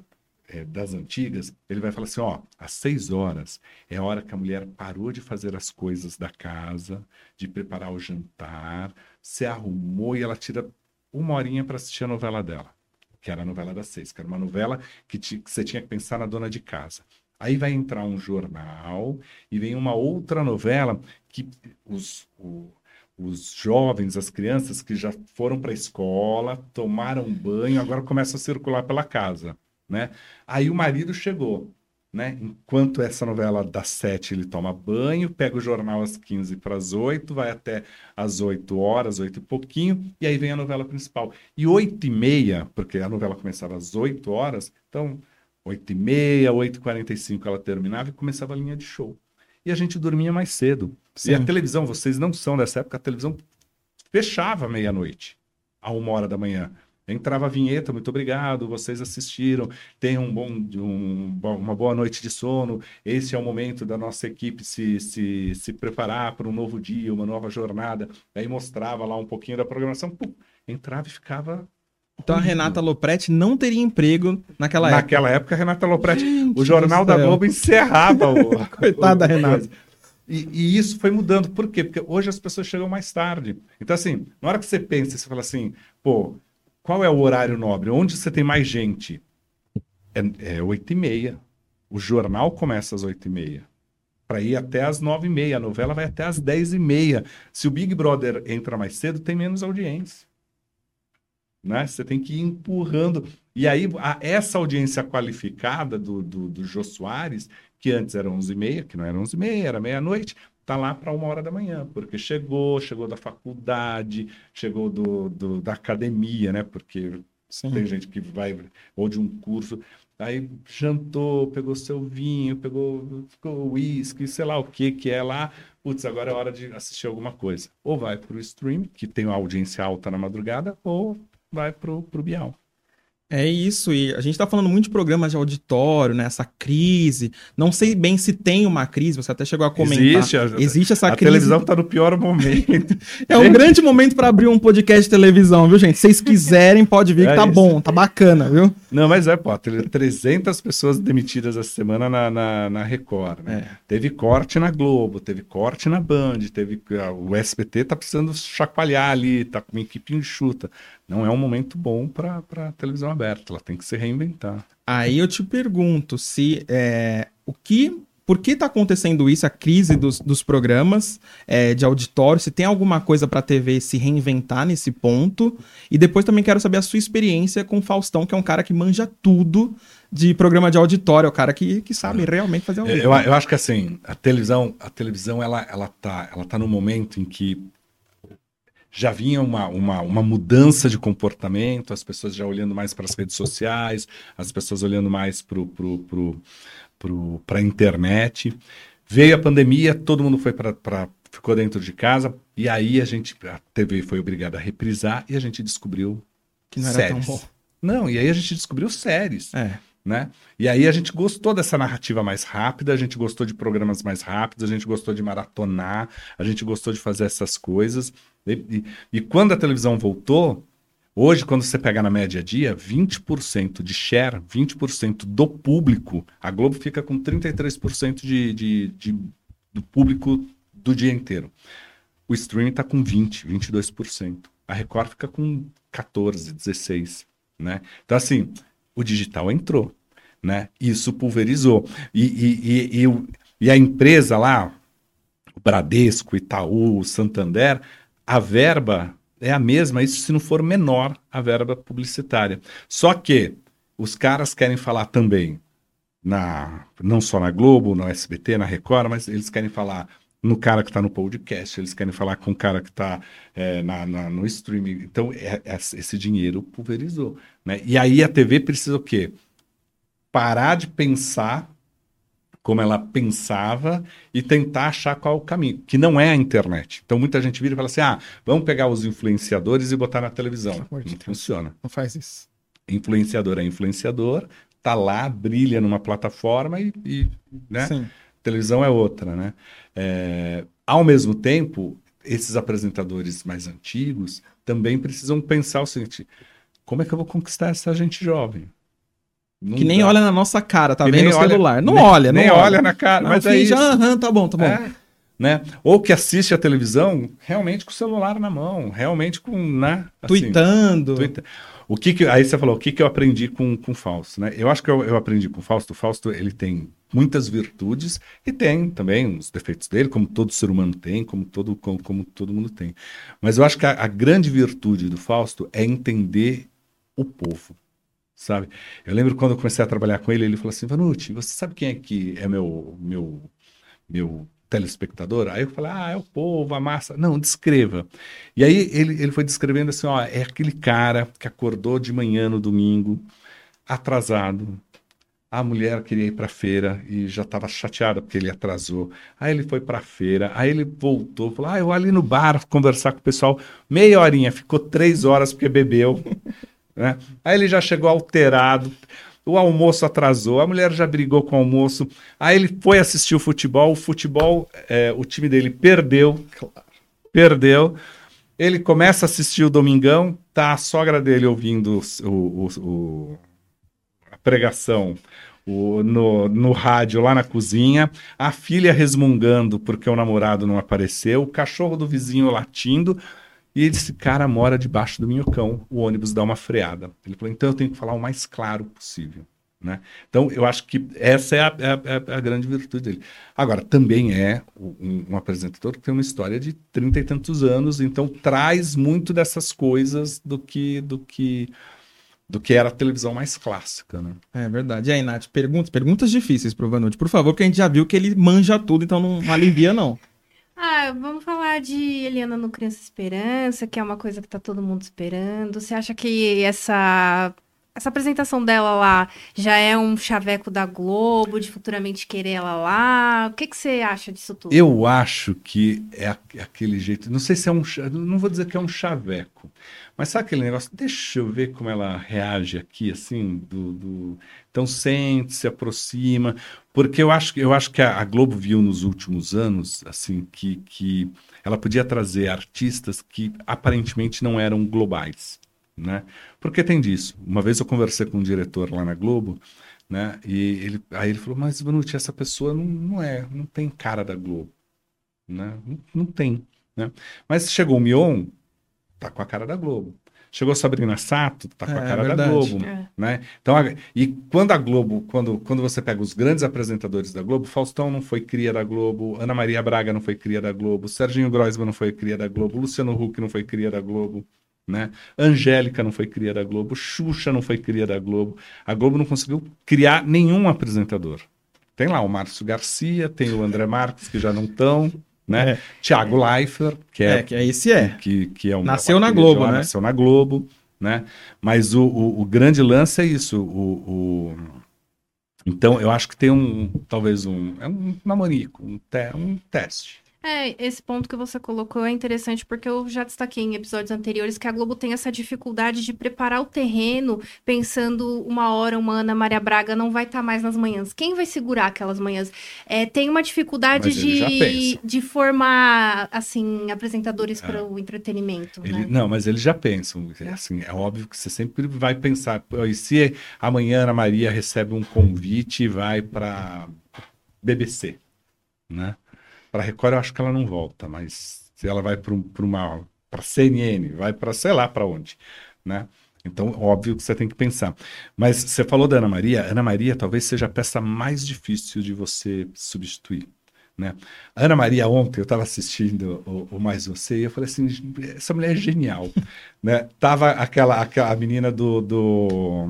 eh, das antigas, ele vai falar assim: ó, às 6 horas é a hora que a mulher parou de fazer as coisas da casa, de preparar o jantar, se arrumou e ela tira uma horinha para assistir a novela dela, que era a novela das seis, que era uma novela que, ti- que você tinha que pensar na dona de casa. Aí vai entrar um jornal e vem uma outra novela que os, o- os jovens, as crianças que já foram para a escola, tomaram banho, agora começam a circular pela casa, né? Aí o marido chegou, né? Enquanto essa novela das sete ele toma banho, pega o jornal às 15 para as 8, vai até às 8 horas, 8 e pouquinho, e aí vem a novela principal. E 8 e meia, porque a novela começava às 8 horas, então 8 e meia, 8 e 45 ela terminava e começava a linha de show. E a gente dormia mais cedo. E a Sim. televisão, vocês não são dessa época, a televisão fechava meia-noite, a uma hora da manhã. Entrava a vinheta, muito obrigado, vocês assistiram, tenham um bom, um uma boa noite de sono. Esse é o momento da nossa equipe se, se, se preparar para um novo dia, uma nova jornada. Aí mostrava lá um pouquinho da programação, pum, entrava e ficava. Então a. Renata Lopretti não teria emprego naquela época. Naquela época, Renata Lopretti, Gente o Jornal da. Globo encerrava o. Coitada da Renata. E, e isso foi mudando. Por quê? Porque hoje as pessoas chegam mais tarde. Então, assim, na hora que você pensa, você fala assim, pô, qual é o horário nobre? Onde você tem mais gente? É, é 8 e meia. O jornal começa às 8 e meia. Para ir até às 9 e meia. A novela vai até às 10 e meia. Se o Big Brother entra mais cedo, tem menos audiência. Né? Você tem que ir empurrando. E aí, a- essa audiência qualificada do, do, do Jô Soares, que antes era 11h30, que não era 11h30, era meia-noite, tá lá para uma hora da manhã, porque chegou, chegou da faculdade, chegou do, do- da academia, né? Porque Sim. tem gente que vai, ou de um curso, aí jantou, pegou seu vinho, pegou uísque, sei lá o que que é lá, putz, agora é hora de assistir alguma coisa. Ou vai para o stream, que tem uma audiência alta na madrugada, ou vai pro, pro Bial. É isso, e a gente tá falando muito de programas de auditório, né? Essa crise. Não sei bem se tem uma crise, você até chegou a comentar. Existe, a- Existe essa a crise. televisão está no pior momento. É um grande momento pra abrir um podcast de televisão, viu, gente? Se vocês quiserem, pode vir que É tá isso. bom, tá bacana, viu? Não, mas é, pô, teve 300 pessoas demitidas essa semana na, na, na Record, né? É. Teve corte na Globo, teve corte na Band, teve ah, o SBT tá precisando chacoalhar ali, tá com uma equipe enxuta. Não é um momento bom para a televisão aberta, ela tem que se reinventar. Aí eu te pergunto se é, o que. Por que tá acontecendo isso, a crise dos, dos programas é, de auditório? Se tem alguma coisa pra TV se reinventar nesse ponto? E depois também quero saber a sua experiência com o Faustão, que é um cara que manja tudo de programa de auditório, é o cara que, que sabe realmente fazer ao Eu, eu, acho que assim, a televisão, a televisão ela, ela, tá, ela tá no momento em que já vinha uma, uma, uma mudança de comportamento, as pessoas já olhando mais para as redes sociais, as pessoas olhando mais para pro, pro, pro, a internet. Veio a pandemia, todo mundo foi para ficou dentro de casa, e aí a gente, a TV foi obrigada a reprisar e a gente descobriu que não era séries. tão bom. Não, e aí a gente descobriu séries É. né? E aí a gente gostou dessa narrativa mais rápida, a gente gostou de programas mais rápidos, a gente gostou de maratonar, a gente gostou de fazer essas coisas. E, e- quando a televisão voltou, hoje, quando você pega na média dia, 20% de share, 20% do público, a Globo fica com 33% de, de, de- do público do dia inteiro. O streaming está com 20%, 22%. A Record fica com 14%, 16%. Né? Então, assim, o digital entrou, né? Isso pulverizou. E, e, e, e, e a empresa lá, Bradesco, Itaú, Santander, a verba é a mesma, isso se não for menor a verba publicitária. Só que os caras querem falar também, na, não só na Globo, no SBT, na Record, mas eles querem falar no cara que está no podcast, eles querem falar com o cara que está no streaming. Então, é- é- esse dinheiro pulverizou. Né? E aí a TV precisa o quê? Parar de pensar como ela pensava e tentar achar qual o caminho, que não é a internet. Então muita gente vira e fala assim: ah, vamos pegar os influenciadores e botar na televisão. De Não Deus. funciona. Não faz isso. Influenciador é influenciador, tá lá, brilha numa plataforma e, e, né? Sim. televisão é outra, né? É, ao mesmo tempo, esses apresentadores mais antigos também precisam pensar o seguinte: como é que eu vou conquistar essa gente jovem? Não Que nem dá. olha na nossa cara, tá Que vendo nem o olha- celular. Não nem- olha, não nem olha. olha na cara, mas é finge, isso. aham, tá bom, tá bom. É, né? Ou que assiste a televisão realmente com o celular na mão, realmente com, né? assim, Tweetando. O que que, aí você falou, o que que eu aprendi com, com o Fausto, né? Eu acho que eu, eu aprendi com o Fausto. O Fausto, ele tem muitas virtudes e tem também os defeitos dele, como todo ser humano tem, como todo, como, como todo mundo tem. Mas eu acho que a, a grande virtude do Fausto é entender o povo, sabe? Eu lembro quando eu comecei a trabalhar com ele, ele falou assim, Vanucci, você sabe quem é que é meu, meu, meu telespectador? Aí eu falei, ah, é o povo, a massa. Não, descreva. E aí ele, ele foi descrevendo assim, ó, é aquele cara que acordou de manhã no domingo, atrasado. A mulher queria ir para feira e já estava chateada porque ele atrasou. Aí ele foi para feira, aí ele voltou, falou: Ah, eu ali no bar conversar com o pessoal, meia horinha, ficou três horas porque bebeu. Né? Aí ele já chegou alterado, o almoço atrasou, a mulher já brigou com o almoço. Aí ele foi assistir o futebol, o futebol, é, o time dele perdeu, perdeu. Ele começa a assistir o Domingão, tá a sogra dele ouvindo o, o- o- a pregação o- no, no rádio lá na cozinha, a filha resmungando porque o namorado não apareceu, o cachorro do vizinho latindo, e esse cara mora debaixo do minhocão, o ônibus dá uma freada. Ele falou, então eu tenho que falar o mais claro possível. Né? Então, eu acho que essa é a, é a- é a grande virtude dele. Agora, também é um, um apresentador que tem uma história de trinta e tantos anos, então traz muito dessas coisas do que do que do que era a televisão mais clássica, né? É verdade. E aí, Nath, perguntas, perguntas difíceis pro Vanucci, por favor, porque a gente já viu que ele manja tudo, então não alivia, não. Ah, vamos falar de Eliana no Criança Esperança, que é uma coisa que tá todo mundo esperando. Você acha que essa essa apresentação dela lá já é um chaveco da Globo, de futuramente querer ela lá? O que, que você acha disso tudo? Eu acho que é, é aquele jeito. Não sei se é um. Não vou dizer que é um chaveco. Mas sabe aquele negócio? Deixa eu ver como ela reage aqui, assim, do, do- Então sente, se aproxima. Porque eu acho, que- eu acho que a, a Globo viu nos últimos anos, assim, que, que ela podia trazer artistas que aparentemente não eram globais, né? Porque tem disso. Uma vez eu conversei com um diretor lá na Globo, né? E ele, aí ele falou, mas Vanucci, essa pessoa não, não é, não tem cara da Globo, né? Não, não tem, né? Mas chegou o Mion, tá com a cara da Globo. Chegou a Sabrina Sato, tá com a É, cara da. Globo, É. né? Então, a- e quando a Globo, quando, quando você pega os grandes apresentadores da Globo, Faustão não foi cria da Globo, Ana Maria Braga não foi cria da Globo, Serginho Groisman não foi cria da Globo, Luciano Huck não foi cria da Globo, né? Angélica não foi cria da Globo, Xuxa não foi cria da Globo. A Globo não conseguiu criar nenhum apresentador. Tem lá o Márcio Garcia, tem o André Marques, que já não estão, né? É. Tiago Leifert, que É, é que é esse é. que, que é um Nasceu na Globo, né? Nasceu na Globo, né? Mas o, o, o grande lance é isso. O, o- Então, eu acho que tem um, talvez um, é um namorico, um, te, um teste. É, esse ponto que você colocou é interessante porque eu já destaquei em episódios anteriores que a Globo tem essa dificuldade de preparar o terreno pensando uma hora uma Ana Maria Braga não vai estar mais nas manhãs. Quem vai segurar aquelas manhãs? É, tem uma dificuldade de, de formar, assim, apresentadores É. para o entretenimento, Ele- né? Não, mas eles já pensam. É, Assim, é óbvio que você sempre vai pensar. "Pô, E se amanhã a Ana Maria recebe um convite e vai para BBC, né? Para Record eu acho que ela não volta, mas se ela vai para uma para CNN, vai para sei lá para onde, né? Então, óbvio que você tem que pensar. Mas você falou da Ana Maria, Ana Maria talvez seja a peça mais difícil de você substituir. Né? Ana Maria, ontem eu estava assistindo o, o Mais Você e eu falei assim: essa mulher é genial. né? Tava aquela, aquela a menina do, do,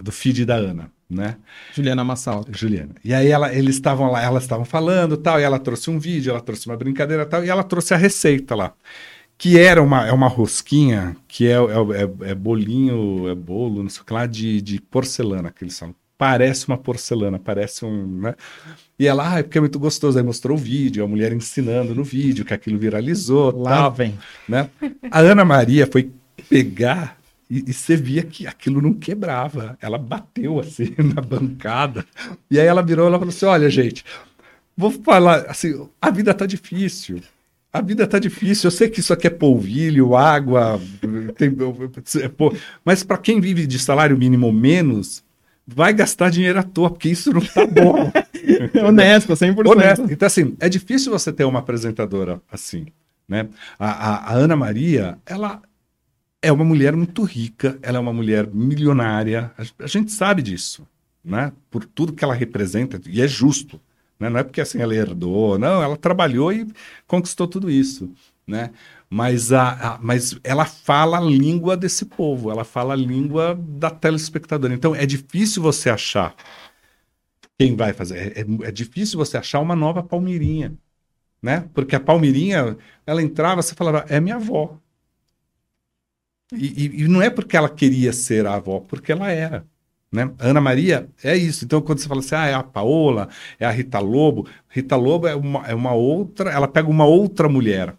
do feed da Ana, né? Juliana Massalto. Juliana. E aí ela, eles estavam lá, elas estavam falando tal, e ela trouxe um vídeo, ela trouxe uma brincadeira tal, e ela trouxe a receita lá. Que era uma, é uma rosquinha, que é, é, é, é bolinho, é bolo, não sei o que lá, de, de porcelana, que eles falam. Parece uma porcelana, parece um. Né? E ela, ah, é porque é muito gostoso. Aí mostrou o vídeo, a mulher ensinando no vídeo, que aquilo viralizou. Lá tal vem. né? A Ana Maria foi pegar e, e você via que aquilo não quebrava. Ela bateu assim na bancada. E aí ela virou e falou assim: olha, gente, vou falar assim, a vida tá difícil. A vida tá difícil. Eu sei que isso aqui é polvilho, água, tem- pô, mas para quem vive de salário mínimo ou menos, vai gastar dinheiro à toa, porque isso não tá bom. Honesto, 100%. Honesto. Então, assim, é difícil você ter uma apresentadora assim, né? A, a- a Ana Maria, ela é uma mulher muito rica, ela é uma mulher milionária, a, gente sabe disso, né? Por tudo que ela representa, e é justo, né? Não é porque assim ela herdou, não, ela trabalhou e conquistou tudo isso, né? Mas, a, a- mas ela fala a língua desse povo, ela fala a língua da telespectadora. Então, é difícil você achar quem vai fazer. É, é- é difícil você achar uma nova Palmeirinha, né? Porque a Palmeirinha, ela entrava, você falava, é minha avó. E, e- e não é porque ela queria ser a avó, porque ela era. Né? Ana Maria é isso. Então, quando você fala assim, ah, é a Paola, é a Rita Lobo, Rita Lobo é uma, é uma outra, ela pega uma outra mulher.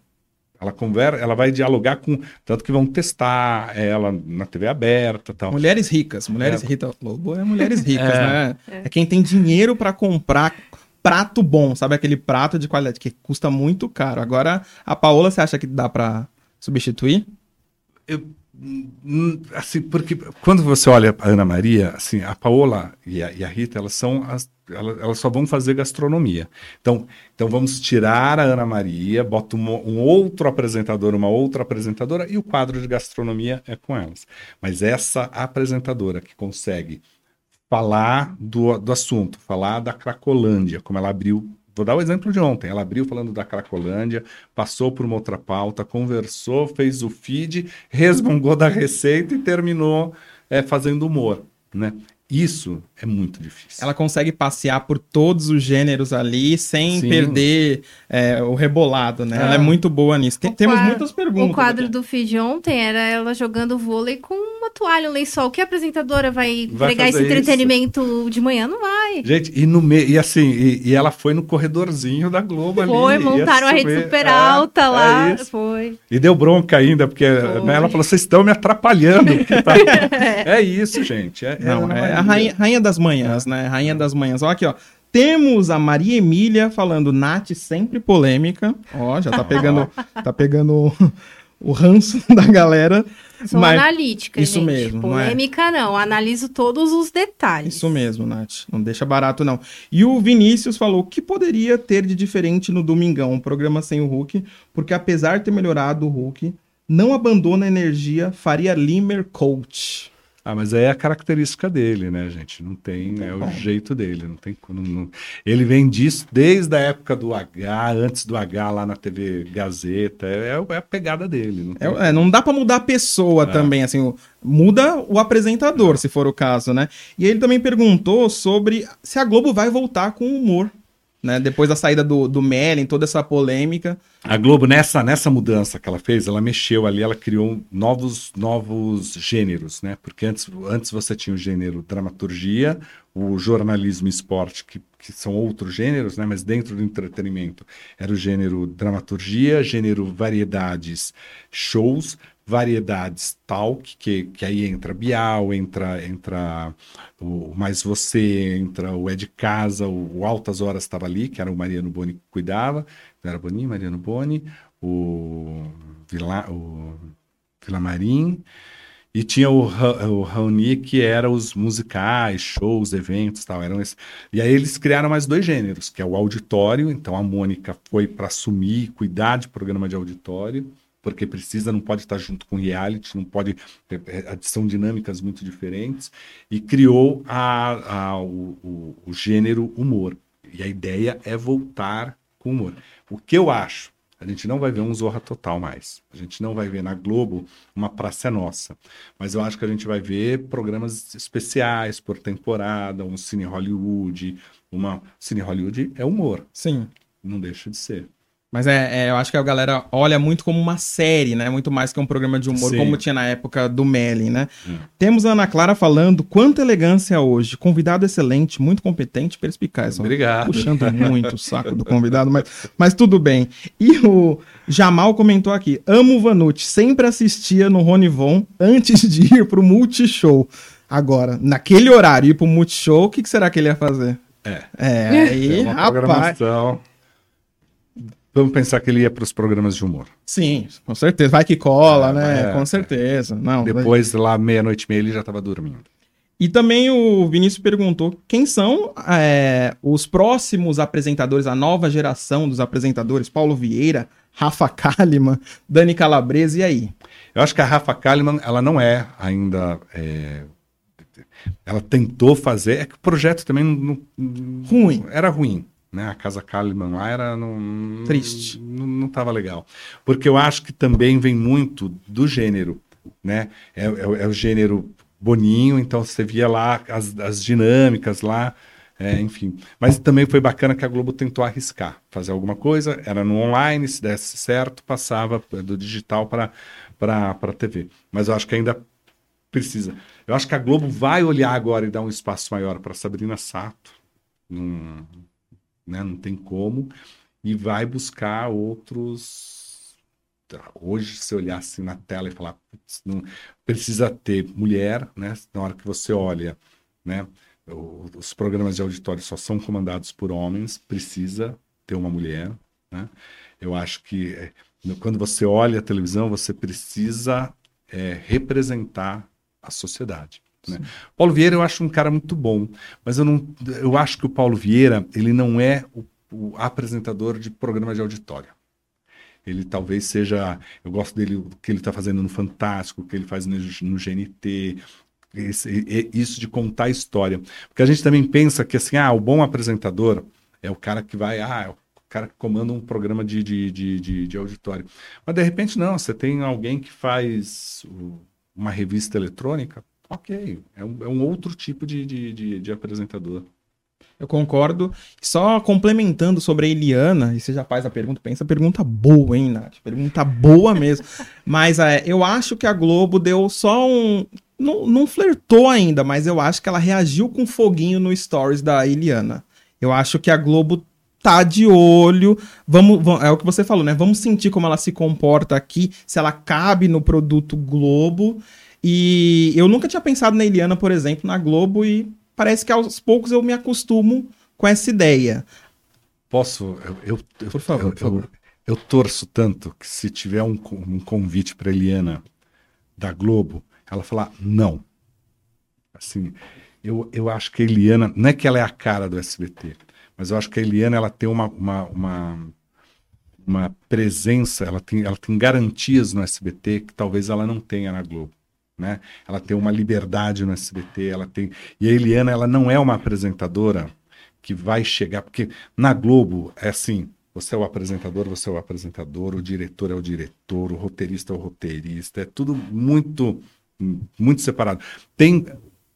Ela conversa, ela vai dialogar com. Tanto que vão testar ela na TV aberta tal. Mulheres ricas. Mulheres É. Rita Lobo é mulheres ricas, É. né? É. É quem tem dinheiro pra comprar prato bom, sabe? Aquele prato de qualidade que custa muito caro. Agora, a Paola, você acha que dá pra substituir? Hum, assim, porque quando você olha a Ana Maria, assim, a Paola e a, e a Rita, elas são as, elas, elas só vão fazer gastronomia. Então, então vamos tirar a Ana Maria, bota um, um outro apresentador, uma outra apresentadora e o quadro de gastronomia é com elas. Mas essa apresentadora que consegue falar do, do assunto, falar da Cracolândia, como ela abriu. Vou dar o exemplo de ontem. Ela abriu falando da Cracolândia, passou por uma outra pauta, conversou, fez o feed, resmungou da receita e terminou é, fazendo humor. Né? Isso é muito difícil. Ela consegue passear por todos os gêneros ali sem Sim. perder é, o rebolado, né? É. Ela é muito boa nisso. Tem- temos muitas perguntas. O quadro aqui. do feed ontem era ela jogando vôlei com uma toalha, um lençol. Que apresentadora vai, Vai entregar esse fazer isso. entretenimento de manhã? Não vai. Gente, e no meio, e assim, e, e ela foi no corredorzinho da Globo ali. Foi, montaram a rede super É, alta é lá. foi. E deu bronca ainda, porque né, ela falou: vocês estão me atrapalhando. tá- é isso, gente. É, Não, Ana é. A rainha, rainha das manhãs, né? Rainha das manhãs. Ó, aqui, ó. Temos a Maria Emília falando, Nath sempre polêmica. Ó, já tá pegando, tá pegando o ranço da galera. Sou Mas- analítica, isso gente. mesmo, não é? Polêmica não, Analiso todos os detalhes. Isso mesmo, Nath. Não deixa barato, não. E o Vinícius falou que poderia ter de diferente no Domingão, um programa sem o Hulk, porque apesar de ter melhorado o Hulk, não abandona a energia Faria Limer Coach. Ah, mas aí é a característica dele, né, gente? Não tem, é o jeito dele. Não tem, não- não- Ele vem disso desde a época do H, antes do H lá na TV Gazeta. É, é a pegada dele. Não, tem- É, é, não dá pra mudar a pessoa também, assim, o- muda o apresentador, se for o caso, né? E ele também perguntou sobre se a Globo vai voltar com humor, né? Depois da saída do, do Mellen, toda essa polêmica. A Globo, nessa, nessa mudança que ela fez, ela mexeu ali, ela criou novos, novos gêneros, né? Porque antes, antes você tinha o gênero dramaturgia, o jornalismo e esporte, que, que são outros gêneros, né? Mas dentro do entretenimento era o gênero dramaturgia, gênero variedades, shows, variedades talk, que, que aí entra Bial, entra, entra o Mais Você, entra o É de Casa, o, o Altas Horas estava ali, que era o Mariano Boni que cuidava, era Boni, Mariano Boni, o, Vila, o Vilamarim, e tinha o, o Raoni, que era os musicais, shows, eventos tal. Eram esse... E aí eles criaram mais dois gêneros, que é o auditório. Então a Mônica foi para assumir, cuidar de programa de auditório, porque precisa, não pode estar junto com reality, não pode. é, é, São dinâmicas muito diferentes. E criou a, a- o, o- o gênero humor. E a ideia é voltar com humor. O que eu acho? A gente não vai ver um Zorra Total mais. A gente não vai ver na Globo uma Praça é Nossa. Mas eu acho que a gente vai ver programas especiais por temporada, um Cine Hollywood. Uma... Cine Hollywood é humor, Sim. não deixa de ser. Mas é, é, eu acho que a galera olha muito como uma série, né? Muito mais que um programa de humor, Sim. como tinha na época do Mellen, né? Hum. Temos a Ana Clara falando quanta elegância hoje. Convidado excelente, muito competente, perspicaz. Obrigado. Puxando muito o saco do convidado, mas, mas tudo bem. E o Jamal comentou aqui: amo o Vanucci, sempre assistia no Ronivon antes de ir pro Multishow. Agora, naquele horário, ir pro Multishow, o que, que será que ele ia fazer? É. É, aí, É uma rapaz. programação. Vamos pensar que ele ia para os programas de humor. Sim, com certeza. Vai que cola, É, né? é, com certeza. Não, Depois, lá, meia-noite e meia, ele já estava dormindo. E também o Vinícius perguntou quem são é, os próximos apresentadores, a nova geração dos apresentadores, Paulo Vieira, Rafa Kalimann, Dani Calabresa, e aí? Eu acho que a Rafa Kalimann, ela não é ainda. é, Ela tentou fazer. É que o projeto também não- Ruim. Era ruim. Né? A Casa Kalimann lá era. Não, Triste. Não, não tava legal. Porque eu acho que também vem muito do gênero. Né? É, é o- é o gênero Boninho, então você via lá as, as dinâmicas lá. é, enfim, mas também foi bacana que a Globo tentou arriscar, fazer alguma coisa, era no online, se desse certo, passava do digital para para TV. Mas eu acho que ainda precisa. Eu acho que a Globo vai olhar agora e dar um espaço maior para Sabrina Sato. Não, né, não tem como. E vai buscar outros. Hoje, se olhar assim na tela e falar, "Putz, não, precisa ter mulher, né? Na hora que você olha, né? Os programas de auditório só são comandados por homens, precisa ter uma mulher, né? Eu acho que no- quando você olha a televisão, você precisa é, representar a sociedade. Né? Paulo Vieira eu acho um cara muito bom, mas eu não, eu acho que o Paulo Vieira ele não é o, o apresentador de programa de auditório. Ele talvez seja, eu gosto dele o que ele está fazendo no Fantástico, o que ele faz no, no GNT, esse- isso de contar história, porque a gente também pensa que assim, ah, o bom apresentador é o cara que vai, ah, é o cara que comanda um programa de, de, de, de, de auditório. Mas de repente não, você tem alguém que faz uma revista eletrônica, ok, é um, é um outro tipo de, de, de, de apresentador. Eu concordo. Só complementando sobre a Eliana, e você já faz a pergunta, pensa pergunta boa, hein, Nath? Pergunta boa mesmo. Mas é, eu acho que a Globo deu só um. não, não flertou ainda, mas eu acho que ela reagiu com foguinho no stories da Eliana. Eu acho que a Globo tá de olho. Vamos, vamos, é o que você falou, né? Vamos sentir como ela se comporta aqui, se ela cabe no produto Globo. E eu nunca tinha pensado na Eliana, por exemplo, na Globo, e parece que aos poucos eu me acostumo com essa ideia. Posso? Eu, eu, eu por favor, eu, por favor. Eu, torço tanto que se tiver um, um convite para Eliana da Globo, ela falar não. Assim, eu, eu acho que a Eliana, não é que ela é a cara do SBT, mas eu acho que a Eliana ela tem uma, uma, uma, uma presença, ela tem, ela tem garantias no SBT que talvez ela não tenha na Globo. Né? Ela tem uma liberdade no SBT, ela tem. E a Eliana, ela não é uma apresentadora que vai chegar, porque na Globo é assim, você é o apresentador, você é o apresentador, o diretor é o diretor, o roteirista é o roteirista, é tudo muito muito separado. Tem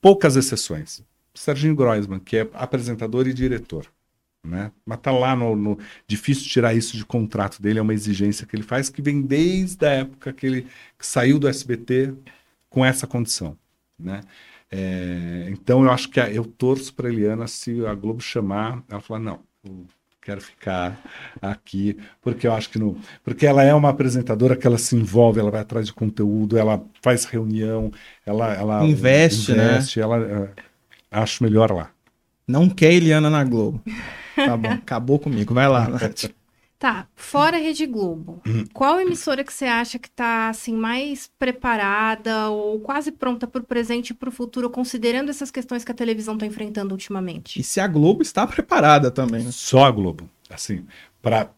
poucas exceções. Serginho Groisman, que é apresentador e diretor. Né? Mas tá lá no, no, Difícil tirar isso de contrato dele, é uma exigência que ele faz que vem desde a época que ele que saiu do SBT com essa condição. Né? É, então eu acho que a, eu torço para Eliana se a Globo chamar, ela falar, não, quero ficar aqui, porque eu acho que não. Porque ela é uma apresentadora que ela se envolve, ela vai atrás de conteúdo, ela faz reunião, ela. ela investe, investe né? Ela, uh, acho melhor lá. Não quer Eliana na Globo. Tá bom, acabou comigo. Vai lá, Nath. Tá, fora a Rede Globo, qual emissora que você acha que está assim mais preparada ou quase pronta para o presente e para o futuro, considerando essas questões que a televisão está enfrentando ultimamente? E se a Globo está preparada também? Né? Só a Globo, assim, para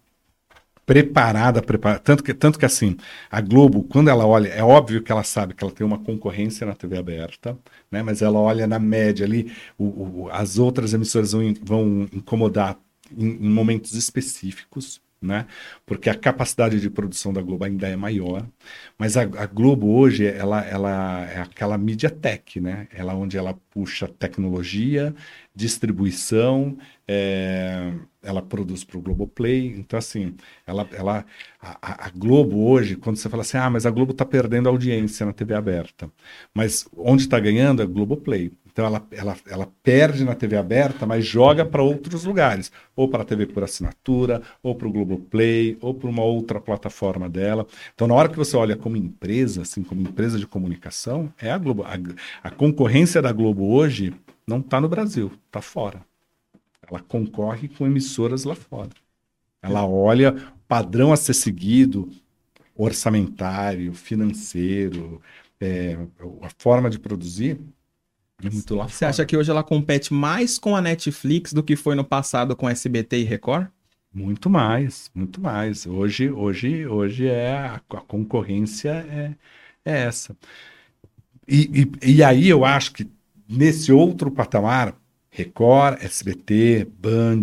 preparada, preparada, tanto que tanto que assim, a Globo, quando ela olha, é óbvio que ela sabe que ela tem uma concorrência na TV aberta, né? Mas ela olha na média ali, o, o as outras emissoras vão, vão incomodar em, em momentos específicos né? Porque a capacidade de produção da Globo ainda é maior, mas a, a, Globo hoje ela, ela é aquela mídia tech, né? Ela onde ela puxa tecnologia, distribuição, é, ela produz para o Globoplay, então assim, ela, ela a, a, Globo hoje, quando você fala assim, ah, mas a Globo está perdendo audiência na TV aberta, mas onde está ganhando é Globoplay. Então ela, ela, ela perde na TV aberta, mas joga para outros lugares, ou para a TV por assinatura, ou para o Globoplay, ou para uma outra plataforma dela. Então na hora que você olha como empresa, assim como empresa de comunicação, é a Globo. A, a concorrência da Globo hoje não está no Brasil, está fora. Ela concorre com emissoras lá fora. Ela olha padrão a ser seguido, orçamentário, financeiro, é, a forma de produzir é muito lá Você acha que hoje ela compete mais com a Netflix do que foi no passado com SBT e Record? Muito mais, muito mais. Hoje, hoje, hoje é a, a concorrência é, é essa. E, e, e aí eu acho que nesse outro patamar Record, SBT, Band,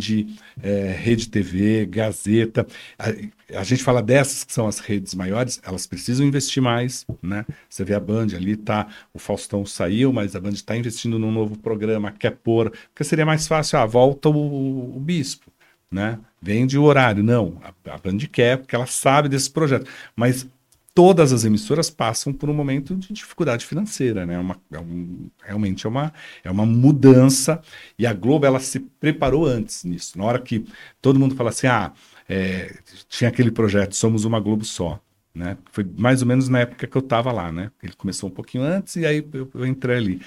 é, Rede TV, Gazeta. A, a, gente fala dessas que são as redes maiores, elas precisam investir mais, né? Você vê a Band ali, tá, o Faustão saiu, mas a Band está investindo num novo programa, quer pôr, porque seria mais fácil, ah, volta o, o Bispo, né? Vende o horário. Não, a, a Band quer, porque ela sabe desse projeto. Mas todas as emissoras passam por um momento de dificuldade financeira, né? É uma, é um, realmente é uma, é uma mudança e a Globo ela se preparou antes nisso. Na hora que todo mundo fala assim, ah, é, tinha aquele projeto Somos uma Globo só, né? Foi mais ou menos na época que eu estava lá, né? Ele começou um pouquinho antes e aí eu, eu entrei ali.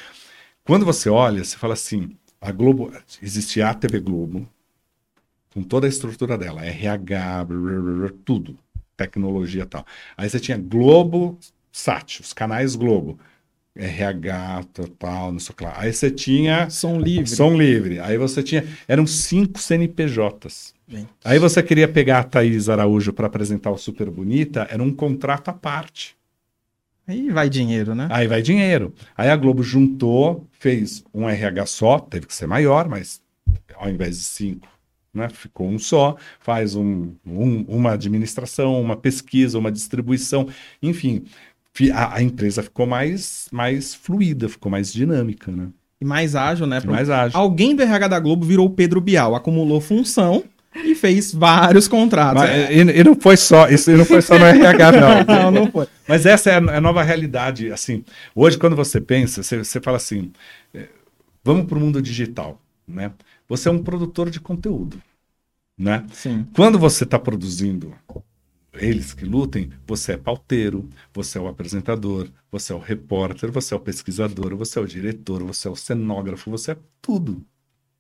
Quando você olha, você fala assim, a Globo existia a TV Globo com toda a estrutura dela, RH, tudo tecnologia e tal. Aí você tinha Globo, Sat, os canais Globo. RH, total, não sei o que lá. Aí você tinha. Som livre. Som livre. Aí você tinha. Eram cinco CNPJs. Gente. Aí você queria pegar a Thaís Araújo para apresentar o Super Bonita, era um contrato à parte. Aí vai dinheiro, né? Aí vai dinheiro. Aí a Globo juntou, fez um RH só, teve que ser maior, mas ao invés de cinco, né? Ficou um só, faz um, um, uma administração, uma pesquisa, uma distribuição, enfim, a, a, empresa ficou mais, mais fluida, ficou mais dinâmica, né? E mais ágil, né? Mais ágil. Alguém do RH da Globo virou Pedro Bial, acumulou função e fez vários contratos. Mas, é. e, e, não foi só, isso não foi só no RH, não. não, não foi. Mas essa é a, a nova realidade. Assim, hoje, quando você pensa, você, você fala assim: é, vamos para o mundo digital. Né? Você é um produtor de conteúdo. Né? Sim. Quando você está produzindo eles que lutem, você é pauteiro, você é o apresentador, você é o repórter, você é o pesquisador, você é o diretor, você é o cenógrafo, você é tudo,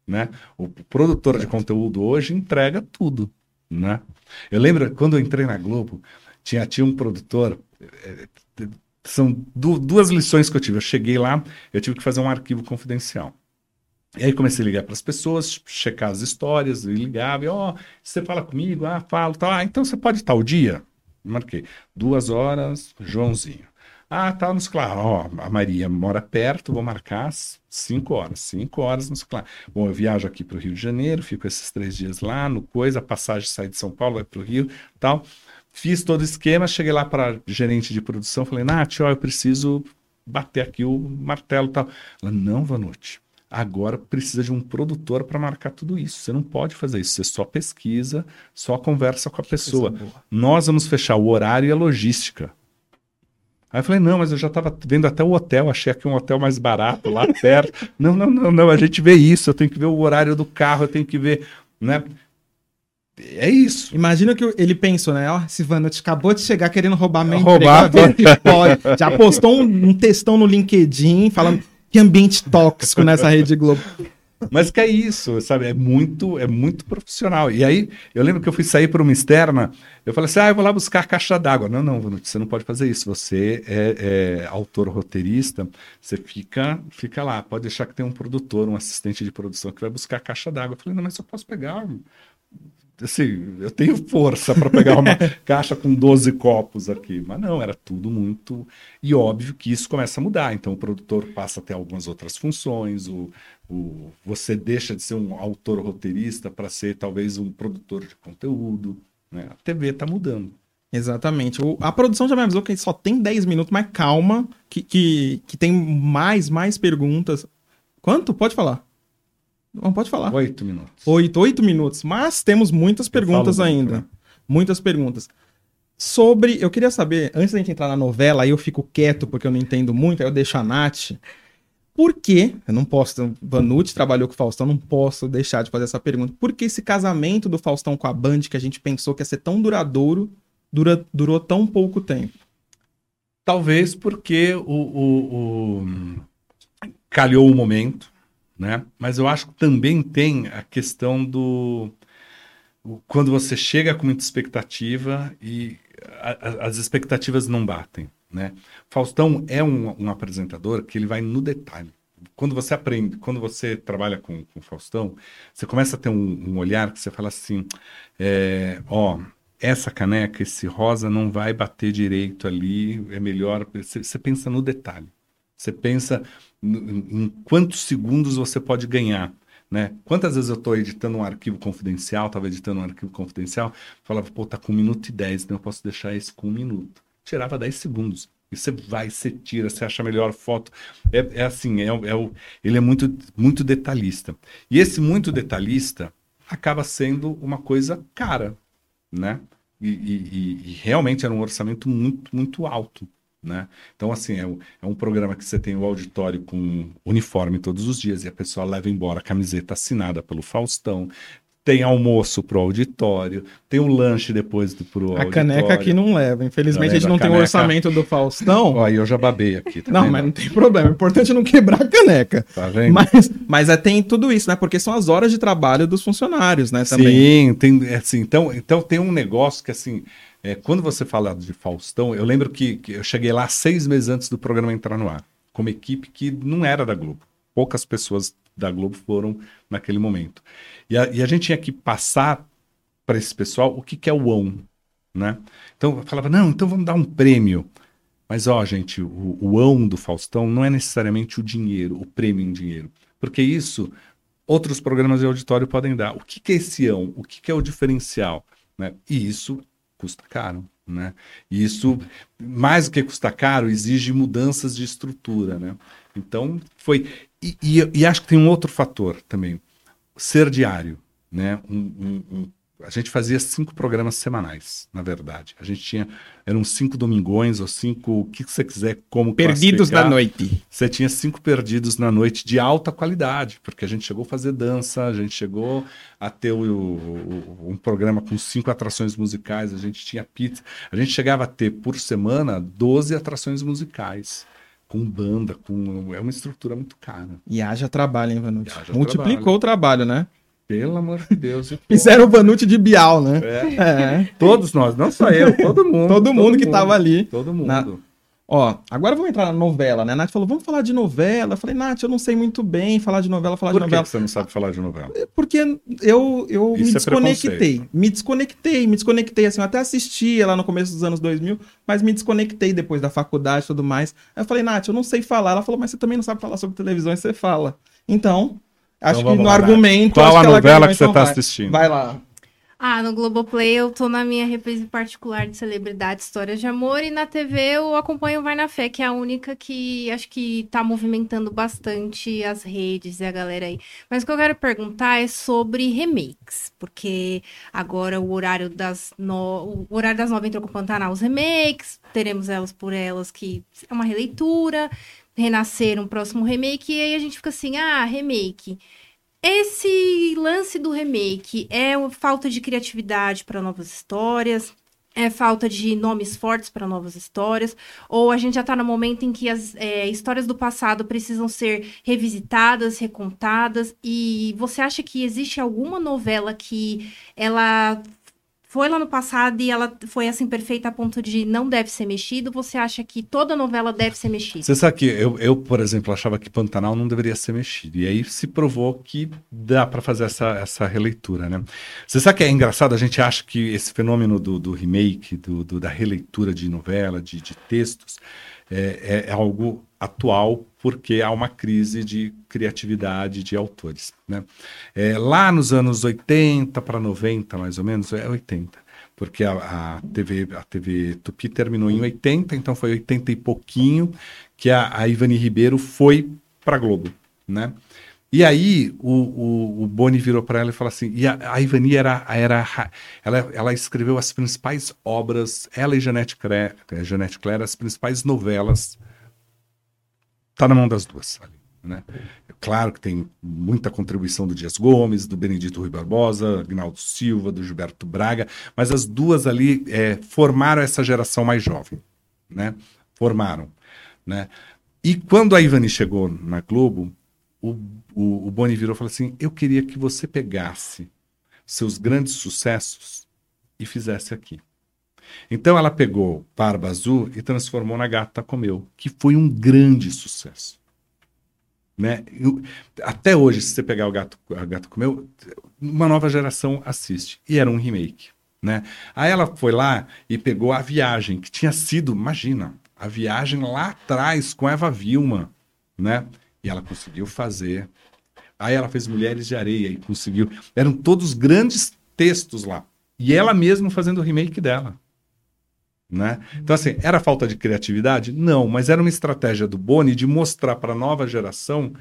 né? O produtor de conteúdo hoje entrega tudo, né? Eu lembro quando eu entrei na Globo, tinha, tinha um produtor, é, são du duas lições que eu tive. Eu cheguei lá, eu tive que fazer um arquivo confidencial. E aí comecei a ligar para as pessoas, checar as histórias, e ligava, ó, oh, você fala comigo? Ah, falo, tá. Ah, então você pode estar o dia? Marquei. Duas horas, Joãozinho. Ah, tá nos claro. Ó, a Maria mora perto, vou marcar cinco horas. Cinco horas nos claro. Bom, eu viajo aqui para o Rio de Janeiro, fico esses três dias lá, no coisa, passagem sai de São Paulo, vai para o Rio, tal. Fiz todo o esquema, cheguei lá para gerente de produção, falei, Nath, ó, eu preciso bater aqui o martelo tal. Ela, não, Vanucci, Agora precisa de um produtor para marcar tudo isso. Você não pode fazer isso. Você só pesquisa, só conversa com a pessoa. Nós vamos fechar o horário e a logística. Aí eu falei, não, mas eu já estava vendo até o hotel, achei aqui um hotel mais barato lá perto. não, não, não, não, a gente vê isso, eu tenho que ver o horário do carro, eu tenho que ver, né? É isso. Imagina que ele pensou, né? Ó, oh, Silvano, acabou de chegar querendo roubar meu roubar, emprego. Pode. Já postou um, um textão no LinkedIn falando que ambiente tóxico nessa Rede Globo. Mas que é isso, sabe? É muito, é muito profissional. E aí, eu lembro que eu fui sair para uma externa, eu falei assim: ah, eu vou lá buscar caixa d'água. Não, não, você não pode fazer isso. Você é, é, autor roteirista, você fica, fica lá. Pode deixar que tem um produtor, um assistente de produção que vai buscar caixa d'água. Eu falei: não, mas eu posso pegar assim, eu tenho força para pegar uma caixa com 12 copos aqui. Mas não, era tudo muito. E óbvio que isso começa a mudar. Então o produtor passa a ter algumas outras funções, o, o, você deixa de ser um autor roteirista para ser talvez um produtor de conteúdo. Né? A TV está mudando. Exatamente. O, a produção já me avisou que só tem 10 minutos, mas calma, que, que, que tem mais, mais perguntas. Quanto? Pode falar. Não pode falar. Oito minutos. Oito, oito minutos. Mas temos muitas perguntas ainda. né? Muitas perguntas. Sobre. Eu queria saber, antes da gente entrar na novela, aí eu fico quieto porque eu não entendo muito, aí eu deixo a Nath. Por que, eu não posso, Vanucci trabalhou com o Faustão, não posso deixar de fazer essa pergunta. Por que esse casamento do Faustão com a Band, que a gente pensou que ia ser tão duradouro, dura, durou tão pouco tempo? Talvez porque o, o, o... calhou o momento, né? Mas eu acho que também tem a questão do quando você chega com muita expectativa e a, a, as expectativas não batem, né? Faustão é um, um, apresentador que ele vai no detalhe. Quando você aprende, quando você trabalha com, com Faustão, você começa a ter um, um olhar que você fala assim, é, ó, essa caneca, esse rosa não vai bater direito ali, é melhor. Você, você pensa no detalhe. Você pensa em quantos segundos você pode ganhar. Né? Quantas vezes eu estou editando um arquivo confidencial, estava editando um arquivo confidencial, falava, pô, tá com um minuto e dez, então eu posso deixar esse com um minuto. Tirava dez segundos. E você vai, você tira, você acha a melhor foto. É, é assim, é, é o, ele é muito, muito detalhista. E esse muito detalhista acaba sendo uma coisa cara, né? E, e, e realmente era um orçamento muito, muito alto. Né? Então, assim, é, é, um programa que você tem o auditório com uniforme todos os dias e a pessoa leva embora a camiseta assinada pelo Faustão. Tem almoço pro auditório, tem um lanche depois do, pro a auditório. A caneca aqui não leva. Infelizmente a gente não tem o orçamento do Faustão. Ó, eu já babei aqui. Tá não, vendo? mas não tem problema. O importante é não quebrar a caneca. Tá vendo? Mas, mas é, tem tudo isso, né? Porque são as horas de trabalho dos funcionários, né? Também. Sim, tem, é assim, então, então tem um negócio que assim é, quando você fala de Faustão, eu lembro que, que, eu cheguei lá seis meses antes do programa entrar no ar, com uma equipe que não era da Globo. Poucas pessoas da Globo foram naquele momento. E a, e a gente tinha que passar para esse pessoal o que, que é o ON. Né? Então eu falava, não, então vamos dar um prêmio. Mas, ó, gente, o, o ão do Faustão não é necessariamente o dinheiro, o prêmio em dinheiro. Porque isso outros programas de auditório podem dar. O que, que é esse ão? O que, que é o diferencial? Né? E isso custa caro, né? E isso, mais do que custar caro, exige mudanças de estrutura, né? Então, foi... E, e, e acho que tem um outro fator também. Ser diário, né? Um, um, um, a gente fazia cinco programas semanais, na verdade. A gente tinha, eram cinco domingões ou cinco, o que você quiser, como Perdidos da noite. Você tinha cinco perdidos na noite de alta qualidade, porque a gente chegou a fazer dança, a gente chegou a ter o, o, um programa com cinco atrações musicais, a gente tinha pizza. A gente chegava a ter, por semana, 12 atrações musicais com banda, com. É uma estrutura muito cara. E haja trabalho, hein, Vanucci? Multiplicou trabalho. o trabalho, né? Pelo amor de Deus. Fizeram o Vanucci de Bial, né? É. é. Todos nós, não só eu, todo mundo. todo, mundo todo que mundo, tava ali. Todo mundo. Na... Ó, agora vamos entrar na novela, né? A Nath falou, vamos falar de novela. Eu falei, Nath, eu não sei muito bem falar de novela, falar Por de novela. Por que você não sabe falar de novela? É, porque eu, eu me é desconectei. É me desconectei, me desconectei, assim, eu até assistia lá no começo dos anos 2000, mas me desconectei depois da faculdade e tudo mais. Aí eu falei, Nath, eu não sei falar. Ela falou, mas você também não sabe falar sobre televisão e você fala. Então, acho então, que no lá, argumento... Qual a novela que, você está assistindo? Vai lá. Ah, no Globoplay eu tô na minha reprise particular de celebridade, histórias de amor, e na TV eu acompanho Vai na Fé, que é a única que acho que tá movimentando bastante as redes e a galera aí. Mas o que eu quero perguntar é sobre remakes, porque agora o horário das, no... o horário das nove entrou com o Pantanal os remakes, teremos elas por elas, que é uma releitura, renascer um próximo remake, e aí a gente fica assim, ah, remake. Esse lance do remake é falta de criatividade para novas histórias? É falta de nomes fortes para novas histórias? Ou a gente já está no momento em que as é, histórias do passado precisam ser revisitadas, recontadas? E você acha que existe alguma novela que ela foi lá no passado e ela foi assim perfeita a ponto de não deve ser mexido, você acha que toda novela deve ser mexida? Você sabe que eu, eu, por exemplo, achava que Pantanal não deveria ser mexido. E aí se provou que dá para fazer essa, essa releitura, né? Você sabe que é engraçado, a gente acha que esse fenômeno do, do remake, do, do, da releitura de novela, de, de textos, é, é, é algo atual porque há uma crise de criatividade de autores. Né? É, lá nos anos 80 para 90, mais ou menos, é 80, porque a, a, TV, a TV Tupi terminou em 80, então foi 80 e pouquinho que a, a Ivani Ribeiro foi para Globo. Né? E aí o, o, o Boni virou para ela e falou assim: e a, a Ivani era, era ela, ela escreveu as principais obras, ela e Janete Claire, Janete Claire as principais novelas está na mão das duas. Né? Claro que tem muita contribuição do Dias Gomes, do Benedito Rui Barbosa, Agnaldo Silva, do Gilberto Braga, mas as duas ali é, formaram essa geração mais jovem, né? Formaram, né? E quando a Ivani chegou na Globo, o, o, o Boni virou e falou assim: Eu queria que você pegasse seus grandes sucessos e fizesse aqui. Então ela pegou Barba Azul e transformou na Gata Comeu, que foi um grande sucesso. Né? Eu, até hoje, se você pegar o Gato, a Gato Comeu, uma nova geração assiste. E era um remake. Né? Aí ela foi lá e pegou a viagem, que tinha sido, imagina, a viagem lá atrás com Eva Vilma, né? E ela conseguiu fazer. Aí ela fez Mulheres de Areia e conseguiu. Eram todos grandes textos lá. E ela mesma fazendo o remake dela. Né? Então, assim, era falta de criatividade? Não, mas era uma estratégia do Boni de mostrar para a nova geração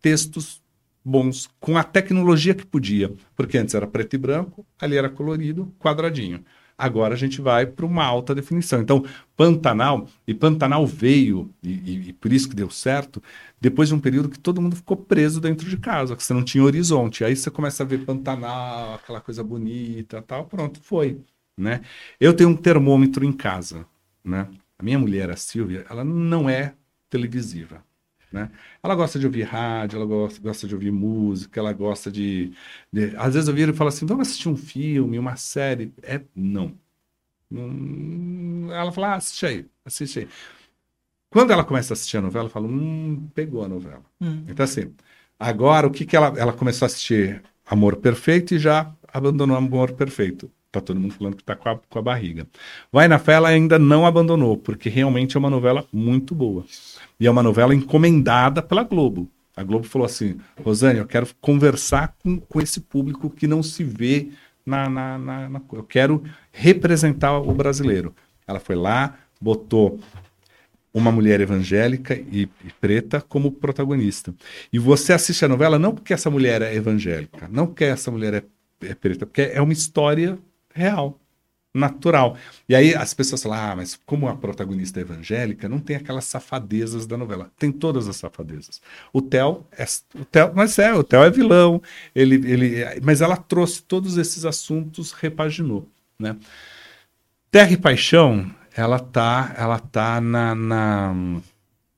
textos bons, com a tecnologia que podia. Porque antes era preto e branco, ali era colorido, quadradinho. Agora a gente vai para uma alta definição. Então, Pantanal, e Pantanal veio, e, e, e, por isso que deu certo, depois de um período que todo mundo ficou preso dentro de casa, que você não tinha horizonte. Aí você começa a ver Pantanal, aquela coisa bonita tal, pronto, foi né? Eu tenho um termômetro em casa, né? A minha mulher, a Silvia, ela não é televisiva, né? Ela gosta de ouvir rádio, ela gosta, gosta de ouvir música, ela gosta de, de... Às vezes eu viro e falo assim, vamos assistir um filme, uma série. É, não. ela fala, ah, assiste aí, assiste aí. Quando ela começa a assistir a novela, eu falo, hum, pegou a novela. Hum. Então, assim, agora o que que ela... Ela começou a assistir Amor Perfeito e já abandonou Amor Perfeito. Tá todo mundo falando que tá com a, com a barriga. Vai na Fé, ela ainda não abandonou, porque realmente é uma novela muito boa. E é uma novela encomendada pela Globo. A Globo falou assim: Rosane, eu quero conversar com, com esse público que não se vê na, na, na, na. Eu quero representar o brasileiro. Ela foi lá, botou uma mulher evangélica e, e, preta como protagonista. E você assiste a novela não porque essa mulher é evangélica, não porque essa mulher é é preta? Porque é uma história real, natural. E aí as pessoas falam, ah, mas como a protagonista é evangélica, não tem aquelas safadezas da novela. Tem todas as safadezas. O Theo, é, o Theo mas é, o Theo é vilão, ele, ele, mas ela trouxe todos esses assuntos, repaginou, né? Terra e Paixão, ela tá, ela tá na, na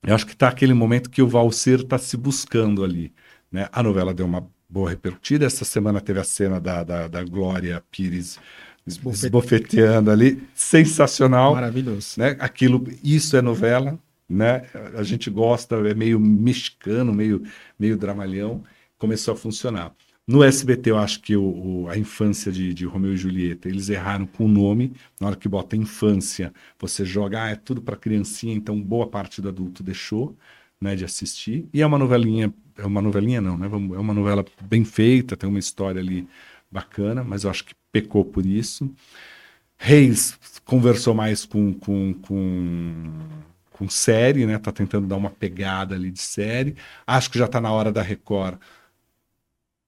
eu acho que tá aquele momento que o Valser tá se buscando ali, né? A novela deu uma boa repercutida. Essa semana teve a cena da, da, da Glória Pires esbofeteando ali, sensacional. Maravilhoso. Né? Aquilo, isso é novela, né? A gente gosta, é meio mexicano, meio, meio dramalhão. Começou a funcionar. No SBT, eu acho que o, o, a infância de, de, Romeu e Julieta, eles erraram com o nome. Na hora que bota infância, você joga, ah, é tudo para criancinha, então boa parte do adulto deixou né, de assistir. E é uma novelinha, é uma novelinha não, né? É uma novela bem feita, tem uma história ali bacana, mas eu acho que pecou por isso. Reis conversou mais com, com, com, com série, né? Tá tentando dar uma pegada ali de série. Acho que já está na hora da Record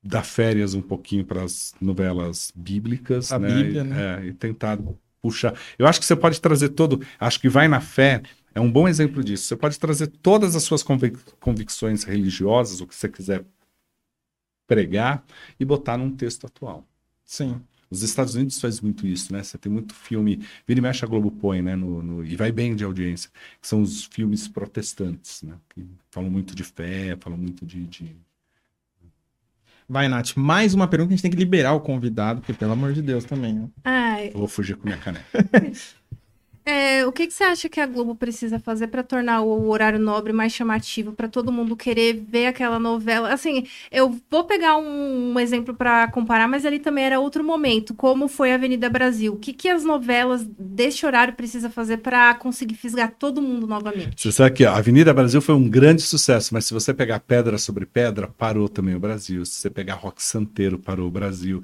dar férias um pouquinho para as novelas bíblicas, a né? Bíblia, né? É, e tentar puxar. Eu acho que você pode trazer todo. Acho que vai na fé é um bom exemplo disso. Você pode trazer todas as suas convic convicções religiosas, o que você quiser pregar, e botar num texto atual. Sim. Os Estados Unidos faz muito isso, né? Você tem muito filme, vira e mexe a Globo põe, né? No, no, e vai bem de audiência, que são os filmes protestantes, né? Que falam muito de fé, falam muito de, de... Vai, Nath, mais uma pergunta que a gente tem que liberar o convidado, porque pelo amor de Deus também, né? Ai. Eu vou fugir com minha caneca. É, o que, que, você acha que a Globo precisa fazer para tornar o horário nobre mais chamativo, para todo mundo querer ver aquela novela? Assim, eu vou pegar um, um exemplo para comparar, mas ali também era outro momento, como foi a Avenida Brasil. O que, que as novelas deste horário precisa fazer para conseguir fisgar todo mundo novamente? Você sabe que a Avenida Brasil foi um grande sucesso, mas se você pegar Pedra sobre Pedra, parou também o Brasil. Se você pegar Rock Santeiro, parou o Brasil.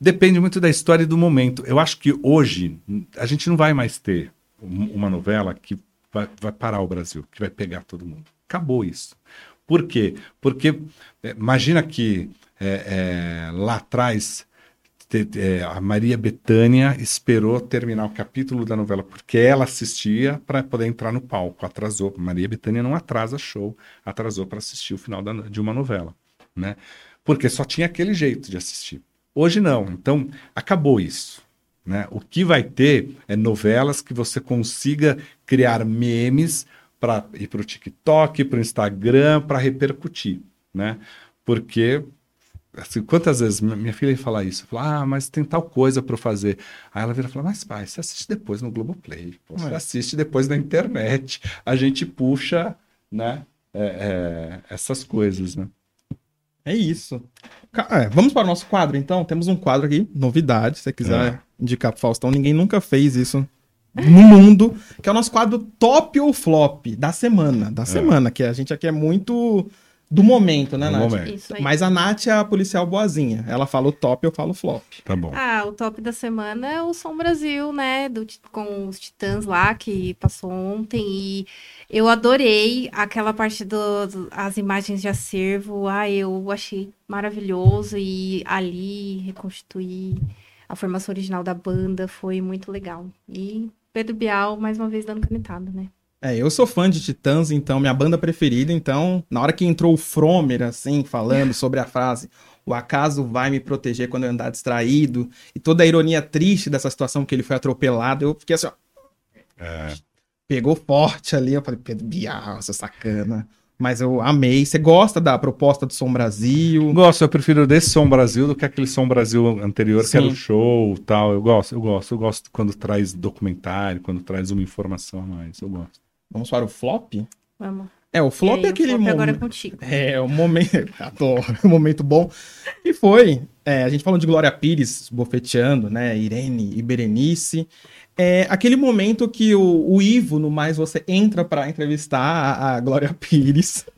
Depende muito da história e do momento. Eu acho que hoje a gente não vai mais ter uma novela que vai, vai parar o Brasil, que vai pegar todo mundo. Acabou isso. Por quê? Porque é, imagina que é, é, lá atrás te, é, a Maria Betânia esperou terminar o capítulo da novela porque ela assistia para poder entrar no palco. Atrasou. Maria Betânia não atrasa show, atrasou para assistir o final da, de uma novela, né? Porque só tinha aquele jeito de assistir. Hoje não. Então acabou isso. Né? O que vai ter é novelas que você consiga criar memes para ir para o TikTok, para o Instagram, para repercutir. Né? Porque assim, quantas vezes minha filha fala isso? Fala, ah, mas tem tal coisa para fazer. Aí ela vira e fala, mas pai, você assiste depois no Globoplay, você é. assiste depois na internet. A gente puxa né, é, é, essas coisas, né? É isso. É, vamos para o nosso quadro, então. Temos um quadro aqui, novidade, se você quiser é. Indicar pro Faustão. Ninguém nunca fez isso no mundo, que é o nosso quadro top ou flop da semana. Da é. semana, que a gente aqui é muito do momento, né, do Nath? Momento. Mas a Nath é a policial boazinha. Ela fala o top, eu falo o flop. Tá bom. Ah, o top da semana é o Som Brasil, né? Do, com os Titãs lá, que passou ontem. E eu adorei aquela parte das do, as imagens de acervo. Ah, eu achei maravilhoso. E ali reconstituir a formação original da banda foi muito legal. E Pedro Bial, mais uma vez, dando canetada, né? É, eu sou fã de Titãs, então, minha banda preferida, então, na hora que entrou o Fromer, assim, falando sobre a frase o acaso vai me proteger quando eu andar distraído, e toda a ironia triste dessa situação que ele foi atropelado, eu fiquei assim, ó. É. Pegou forte ali, eu falei, Pedro Bial, essa sacana. Mas eu amei. Você gosta da proposta do Som Brasil? Gosto, eu prefiro desse Som Brasil do que aquele Som Brasil anterior, Sim. que era o show tal. Eu gosto, eu gosto, eu gosto quando traz documentário, quando traz uma informação a mais. Eu gosto. Vamos para o flop? Vamos. É, o flop aí, é aquele momento. agora é contigo. É, o momento. Adoro, um momento bom. E foi. É, a gente falando de Glória Pires bofeteando, né? Irene e Berenice. É aquele momento que o, o Ivo, no mais, você entra para entrevistar a, a, Glória Pires.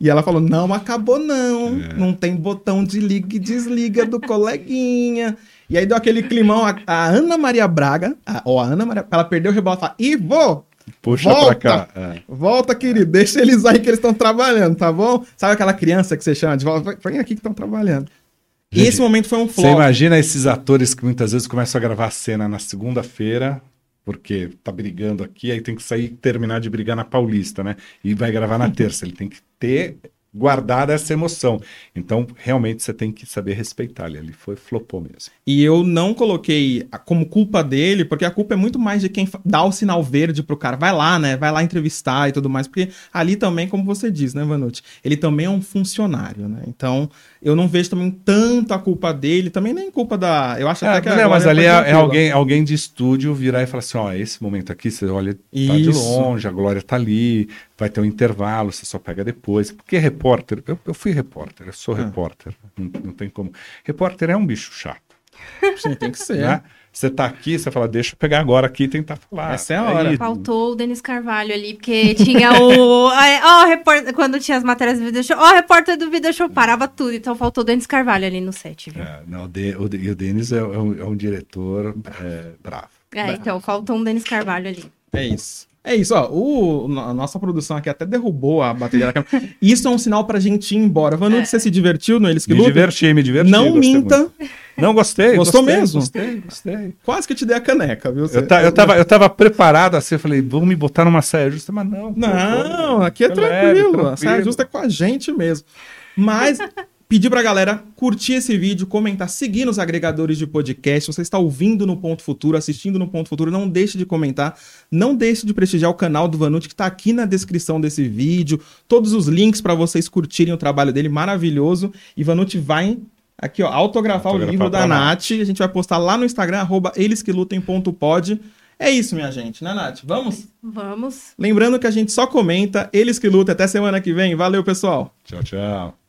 E ela falou: não acabou, não. É. Não tem botão de liga e desliga do coleguinha. E aí deu aquele climão. A, a Ana Maria Braga, a, ou a Ana Maria, ela perdeu o rebote e fala: Ivo, Puxa volta, pra cá. É. Volta, querido. Deixa eles aí que eles estão trabalhando, tá bom? Sabe aquela criança que você chama de volta? Vem aqui que estão trabalhando. Gente, Esse momento foi um Você flop. imagina esses atores que muitas vezes começam a gravar a cena na segunda-feira, porque tá brigando aqui, aí tem que sair e terminar de brigar na Paulista, né? E vai gravar na terça. Ele tem que ter guardado essa emoção. Então, realmente, você tem que saber respeitar ele. Ele foi flopou mesmo. E eu não coloquei como culpa dele, porque a culpa é muito mais de quem dá o sinal verde pro cara. Vai lá, né? Vai lá entrevistar e tudo mais. Porque ali também, como você diz, né, Vanucci? Ele também é um funcionário, né? Então, eu não vejo também tanto a culpa dele, também nem culpa da. Eu acho até É, que a não, mas Glória ali é, é alguém, alguém de estúdio virar e falar assim: ó, esse momento aqui, você olha, tá de Isso. longe, a Glória tá ali, vai ter um intervalo, você só pega depois. Porque repórter, eu, eu fui repórter, eu sou Ah. repórter, não, não tem como. Repórter é um bicho chato, Sim, tem que ser. né? Você tá aqui, você fala, deixa eu pegar agora aqui e tentar falar. Essa é a hora. isso. Faltou o Denis Carvalho ali, porque tinha o. Ó, repórter. Quando tinha as matérias do Video Show, ó, repórter do Video Show, parava tudo. Então faltou o Denis Carvalho ali no set, viu? É, não, o, De- o, De- e o Denis é, é um, é um diretor é, bravo. É, então faltou um Denis Carvalho ali. É isso. É isso, ó. O, a nossa produção aqui até derrubou a bateria da câmera. Isso é um sinal pra gente ir embora. Vanucci, você se divertiu no Eles Que Me Lutam? diverti, me diverti. Não minta. muito. Não gostei. Gostou gostei, mesmo? Gostei, gostei. Quase que eu te dei a caneca, viu? Eu, ta- eu, tava, eu tava preparado assim, eu falei, vamos me botar numa saia justa, mas não. Não, aqui é Foi leve, tranquilo. A saia tranquilo. justa é com a gente mesmo. Mas pedir pra galera curtir esse vídeo, comentar, seguir nos agregadores de podcast. Você está ouvindo no Ponto Futuro, assistindo no Ponto Futuro, não deixe de comentar. Não deixe de prestigiar o canal do Vanucci, que tá aqui na descrição desse vídeo. Todos os links para vocês curtirem o trabalho dele, maravilhoso. E Vanucci vai aqui, ó, autografar, o Autografar livro da Nath. A gente vai postar lá no Instagram, arroba elesquelutem.pod. É isso, minha gente, né, Nath? Vamos? Vamos. Lembrando que a gente só comenta, eles que lutam. Até semana que vem. Valeu, pessoal. Tchau, tchau.